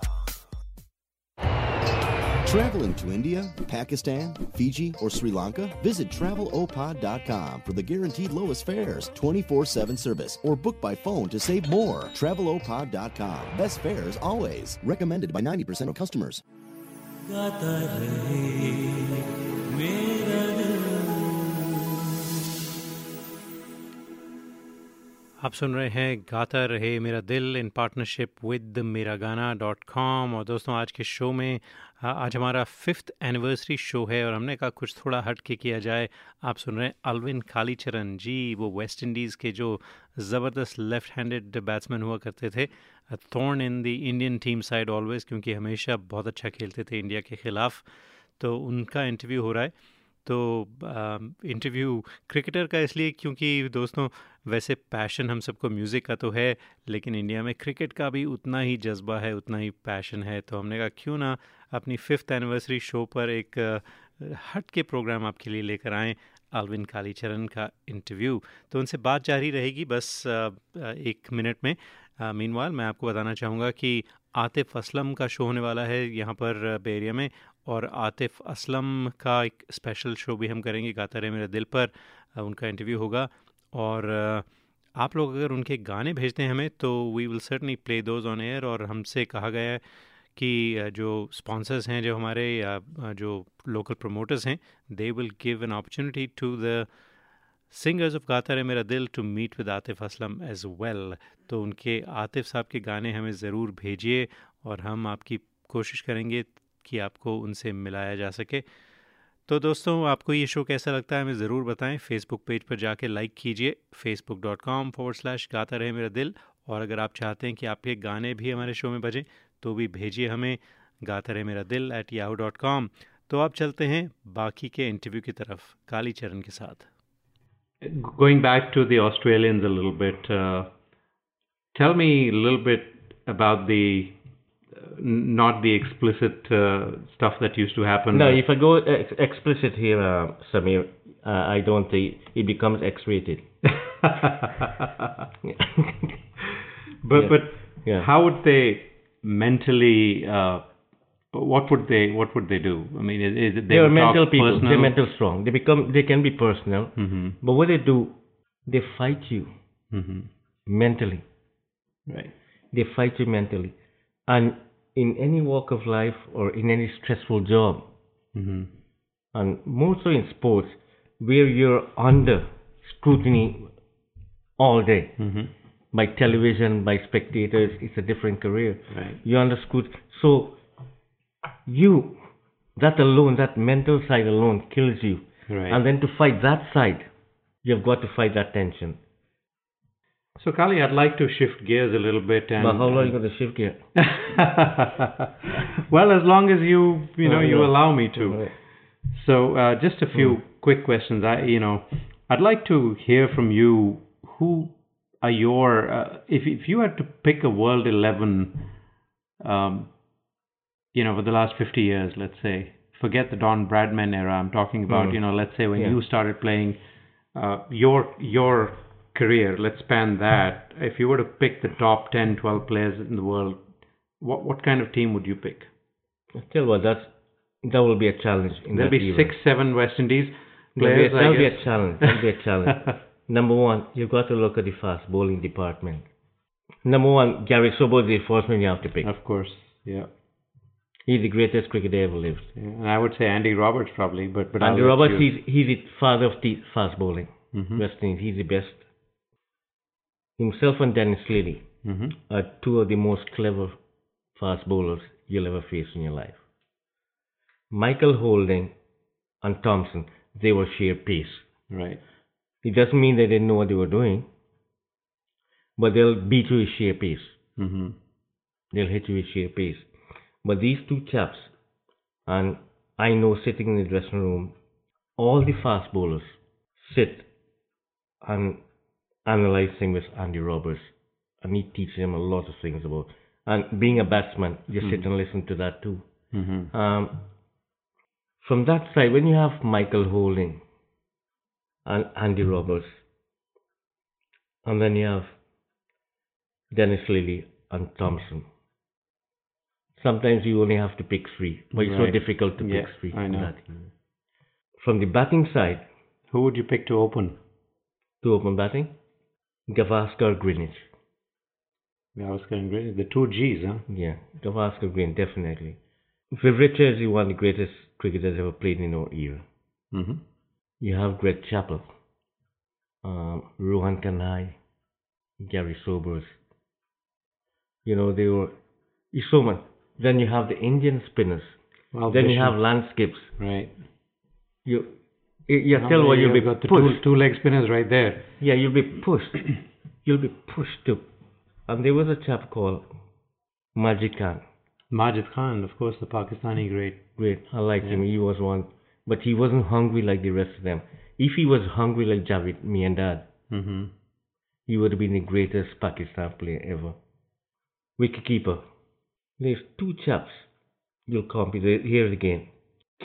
Traveling to India, Pakistan, Fiji, or Sri Lanka? Visit travelopod.com for the guaranteed lowest fares, 24 7 service, or book by phone to save more. Travelopod.com. Best fares always. Recommended by 90% of customers. गाता रहे मेरा दिल आप सुन रहे हैं गाता रहे मेरा दिल इन पार्टनरशिप विद मेरा गाना डॉट कॉम और दोस्तों आज के शो में आ, आज हमारा फिफ्थ एनिवर्सरी शो है और हमने कहा कुछ थोड़ा हट के किया जाए। आप सुन रहे हैं अलविन कालीचरण। जी वो वेस्ट इंडीज़ के जो ज़बरदस्त लेफ़्ट हैंडेड बैट्समैन हुआ करते थे thorn in the Indian team side always क्योंकि हमेशा बहुत अच्छा खेलते थे इंडिया के ख़िलाफ़। तो उनका इंटरव्यू हो रहा है। तो इंटरव्यू क्रिकेटर का इसलिए क्योंकि दोस्तों वैसे पैशन हम सबको म्यूज़िक का तो है लेकिन इंडिया में क्रिकेट का भी उतना ही जज्बा है उतना ही पैशन है। तो हमने कहा क्यों ना अपनी फिफ्थ एनिवर्सरी शो पर एक हट के प्रोग्राम आपके लिए लेकर आएँ अलविन कालीचरण का इंटरव्यू तो उनसे बात जारी रहेगी बस एक मिनट में। मीनवाल मैं आपको बताना चाहूँगा कि आतिफ असलम का शो होने वाला है यहाँ पर बेरिया में। और आतिफ असलम का एक स्पेशल शो भी हम करेंगे, गाता रहे मेरे दिल पर उनका इंटरव्यू होगा। और आप लोग अगर उनके गाने भेजते हैं हमें तो we will certainly play those on air और हमसे कहा गया है कि जो स्पॉन्सर्स हैं, जो हमारे जो लोकल प्रमोटर्स हैं they will give an opportunity to the singers of Gaata Rahe Mera Dil to meet with Atif Aslam as well तो उनके आतिफ साहब के गाने हमें ज़रूर भेजिए और हम आपकी कोशिश करेंगे कि आपको उनसे मिलाया जा सके। तो दोस्तों, आपको ये शो कैसा लगता है हमें ज़रूर बताएँ। फेसबुक पेज पर जाके लाइक कीजिए। Facebook dot com forward slash Gaata Rahe Mera दिल। और अगर आप चाहते हैं कि आपके गाने भी हमारे शो में बजें तो भी भेजिए हमें गाता रहे मेरा दिल एट याहू डॉट कॉम तो आप चलते हैं बाकी के इंटरव्यू की तरफ़ काली चरण के साथ Going back to the Australians a little bit, uh, tell me a little bit about the uh, not the explicit uh, stuff that used to happen. No, if I go ex- explicit here, uh, Samir, uh, I don't think it becomes X-rated. but Yeah. but Yeah. how would they mentally? Uh, what would they what would they do? I mean, is, is it they They are mental people. personal? They're mental strong. They become. They can be personal, Mhm. but what they do, they fight you Mhm. mentally. Right. They fight you mentally, and in any walk of life or in any stressful job, Mhm. and more so in sports, where you're under scrutiny all day Mhm. By television, by spectators, it's a different career. Right. You understood. So you, that alone, that mental side alone kills you. Right. And then to fight that side, you've got to fight that tension. So, Kali, I'd like to shift gears a little bit. And, but how long are you going to shift gear? (laughs) well, as long as you you know Oh, you allow me to. Right. So, uh, just a few Hmm. quick questions. I you know, I'd like to hear from you. Who are your uh, if if you had to pick a world eleven, um, you know, for the last fifty years, let's say, forget the Don Bradman era. I'm talking about Hmm. you know, let's say when Yeah. you started playing, uh, your your career. Let's span that. If you were to pick the top 10, 12 players in the world, what what kind of team would you pick? Tell what, that's that will be a challenge in There'll be era. six, seven West Indies That'll be, a, players. That'll be a challenge. That'll be a challenge. Number one, you've got to look at the fast bowling department. Number one, Gary Sobers is the first man you have to pick. Of course, yeah. He's the greatest cricketer ever lived. Yeah, And I would say Andy Roberts probably, but but Andy Roberts, you- he's, he's the father of the fast bowling. Mhm. West Indies, he's the best. Himself and Dennis Lillee Mhm. are two of the most clever fast bowlers you'll ever face in your life. Michael Holding and Thomson, they were sheer pace. Right. It doesn't mean they didn't know what they were doing, but they'll beat you with sheer pace. hmm They'll hit you with sheer pace. But these two chaps, and I know sitting in the dressing room, all the fast bowlers sit and analyze things with Andy Roberts, and he teaches them a lot of things about. And being a batsman, you sit Mhm. and listen to that too. Mhm. Um, from that side, when you have Michael Holding and Andy Roberts, and then you have Dennis Lillee and Thomson. Sometimes you only have to pick three, but it's so difficult to Yeah, pick three. I know. From the batting side, Who would you pick to open? to open batting, Gavaskar Greenidge. Gavaskar and Green, the two G's, huh? Yeah, Gavaskar Green, definitely. Viv Richards is one of the greatest cricketers ever played in our era. Mm-hmm. You have Greg Chappell, um, Rohan Kanhai, Gary Sobers. You know, they were, so much. Then you have the Indian spinners. Then you have landscapes. Right. You, you, you tell what you'll be got the two, two leg spinners right there. Yeah, you'll be pushed. (coughs) you'll be pushed to. And there was a chap called Majid Khan. Majid Khan, of course, the Pakistani great. Great, I like him. He was one, but he wasn't hungry like the rest of them. If he was hungry like Javed Miandad, Mm-hmm. he would have been the greatest Pakistan player ever. Wicketkeeper. There's two chaps you'll compete. here again.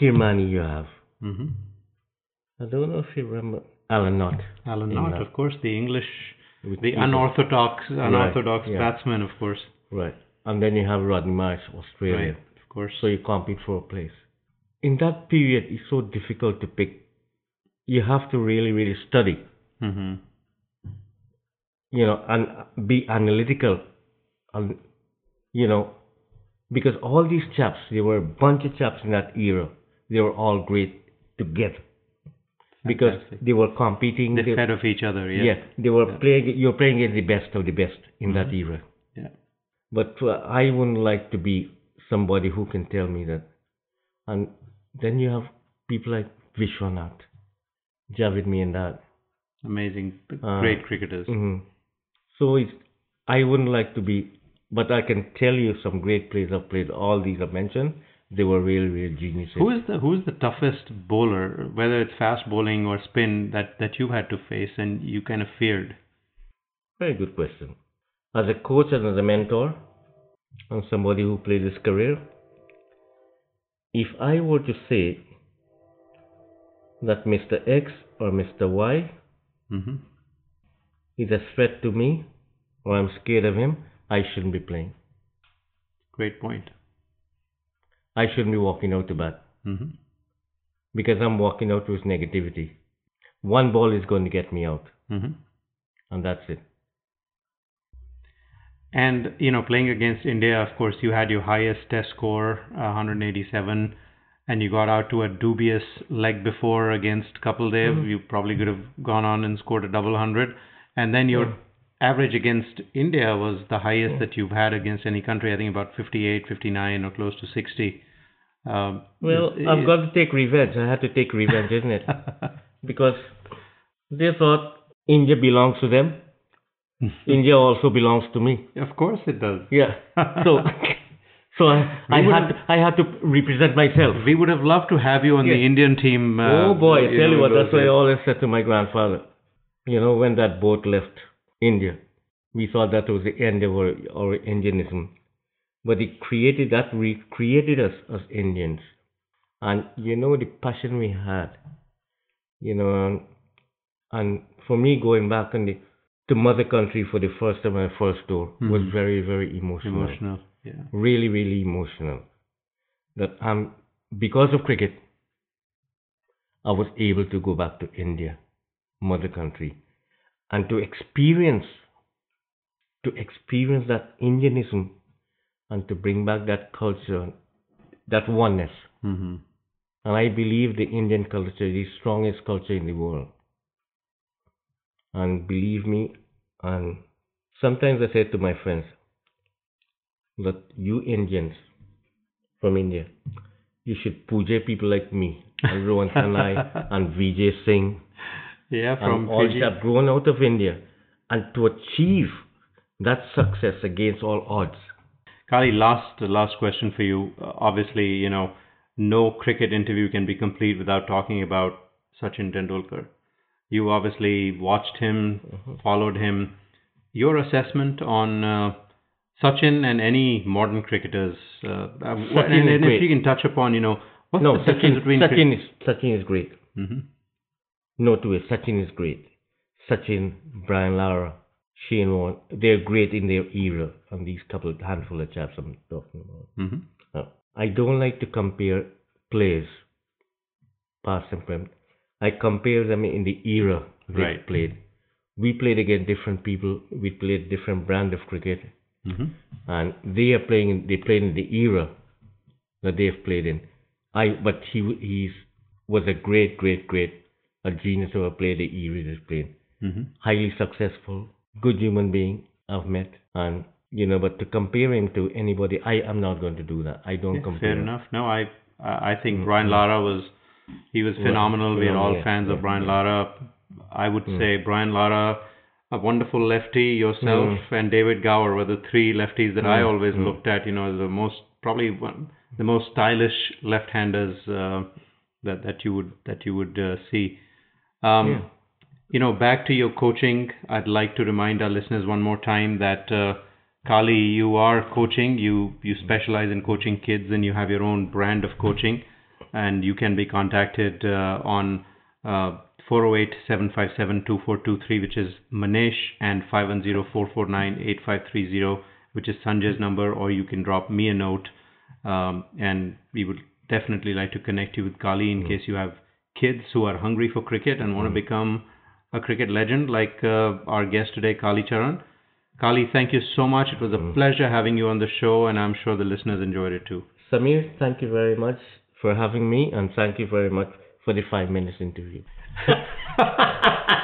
Kirmani you have. Mm-hmm. I don't know if you remember Alan Knott. Alan Knott, that. of course, the English, the Wicketkeeper. unorthodox, Right, unorthodox yeah. batsman, of course. Right. And then you have Rodney Marsh, Australia. Right, of course. So you compete for a place. In that period, it's so difficult to pick. You have to really, really study, Mm-hmm. you know, and be analytical, and you know, because all these chaps, there were a bunch of chaps in that era. They were all great together because Fantastic. they were competing. They they- fed off each other, yeah. they were Yeah. playing. You're playing against the best of the best in that Mhm. era. Yeah. But uh, I wouldn't like to be somebody who can tell me that. And then you have people like Vishwanath, Javed Miandad. Amazing, uh, great cricketers. mhm. So it's, I wouldn't like to be, but I can tell you some great players I've played. All these I mentioned, they were real, real geniuses. Who is the who is the toughest bowler, whether it's fast bowling or spin, that that you had to face and you kind of feared? Very good question. As a coach and as a mentor, and somebody who played his career, if I were to say that Mr. X or Mr. Y Mm-hmm. is a threat to me, or I'm scared of him, I shouldn't be playing. Great point. I shouldn't be walking out to bat Mm-hmm. because I'm walking out with negativity. One ball is going to get me out, Mm-hmm. and that's it. And you know, playing against India, of course, you had your highest test score, uh, 187, and you got out to a dubious leg before against Kapil Dev. Mhm. You probably could have gone on and scored a double hundred, and then your average against India was the highest that you've had against any country. I think about 58, 59, or close to 60. Um, Well, I've got to take revenge. I had to take revenge, isn't it? (laughs) because they thought India belongs to them. (laughs) India also belongs to me. Of course it does. Yeah. So, (laughs) so I, I had to, I had to represent myself. We would have loved to have you on the Indian team. uh, oh boy, I tell you what, that's what I always said to my grandfather. You know, when that boat left India, we thought that was the end of our, our Indianism. But it created that, recreated us as Indians. And you know, the passion we had, you know, and, and for me, going back in the, to mother country for the first time, my first tour, was Mhm. very, very emotional. Emotional, yeah. Really, really emotional. That I'm, because of cricket, I was able to go back to India, mother country, and to experience, to experience that Indianism, and to bring back that culture, that oneness. Mhm. And I believe the Indian culture is the strongest culture in the world. And believe me, and sometimes I say to my friends that you Indians from India, you should puja people like me, (laughs) and Rohan Kanhai, and Vijay Singh, Yeah, from all Fiji. that have grown out of India, and to achieve that success against all odds. Kali, last last question for you. Uh, obviously, you know, no cricket interview can be complete without talking about Sachin Tendulkar. You obviously watched him, Mm-hmm. followed him. Your assessment on uh, Sachin and any modern cricketers, uh, Sachin and, is and if you can touch upon, you know, what's no, the difference Sachin, between Sachin cricket- is Sachin is great. Mhm. No two ways. Sachin is great. Sachin, Brian Lara, Shane Warne, they're great in their era. And these couple, handful of chaps I'm talking about. Mhm. Uh, I don't like to compare players, past and present. I compare them in the era they Right. played. We played against different people. We played different brand of cricket, Mhm. and they are playing. They played in the era that they've played in. I, but he he's was a great, great, great, a genius of a player. the era he's played. Mhm. Highly successful, good human being I've met, and you know. But to compare him to anybody, I am not going to do that. I don't Yeah, compare. fair enough. No, I I I think Brian Lara was he was Yeah, phenomenal. We are all phenomenal, fans yeah, of Brian yeah. Lara. I would Mm. say Brian Lara, a wonderful lefty, yourself Mm. and David Gower were the three lefties that I Mm, always looked at. You know, as the most probably one the most stylish left-handers uh, that that you would that you would uh, see. Um, Yeah. You know, back to your coaching. I'd like to remind our listeners one more time that. Uh, Kali, you are coaching. You you specialize in coaching kids, and you have your own brand of coaching. And you can be contacted uh, on uh, 408-757-2423, which is Manish, and 510-449-8530, which is Sanjay's number. Or you can drop me a note, um, and we would definitely like to connect you with Kali in case you have kids who are hungry for cricket and want to become a cricket legend like uh, our guest today, Kali Charan. Kali, thank you so much. It was a pleasure having you on the show, and I'm sure the listeners enjoyed it too. Samir, thank you very much for having me, and thank you very much for the five minutes interview. (laughs)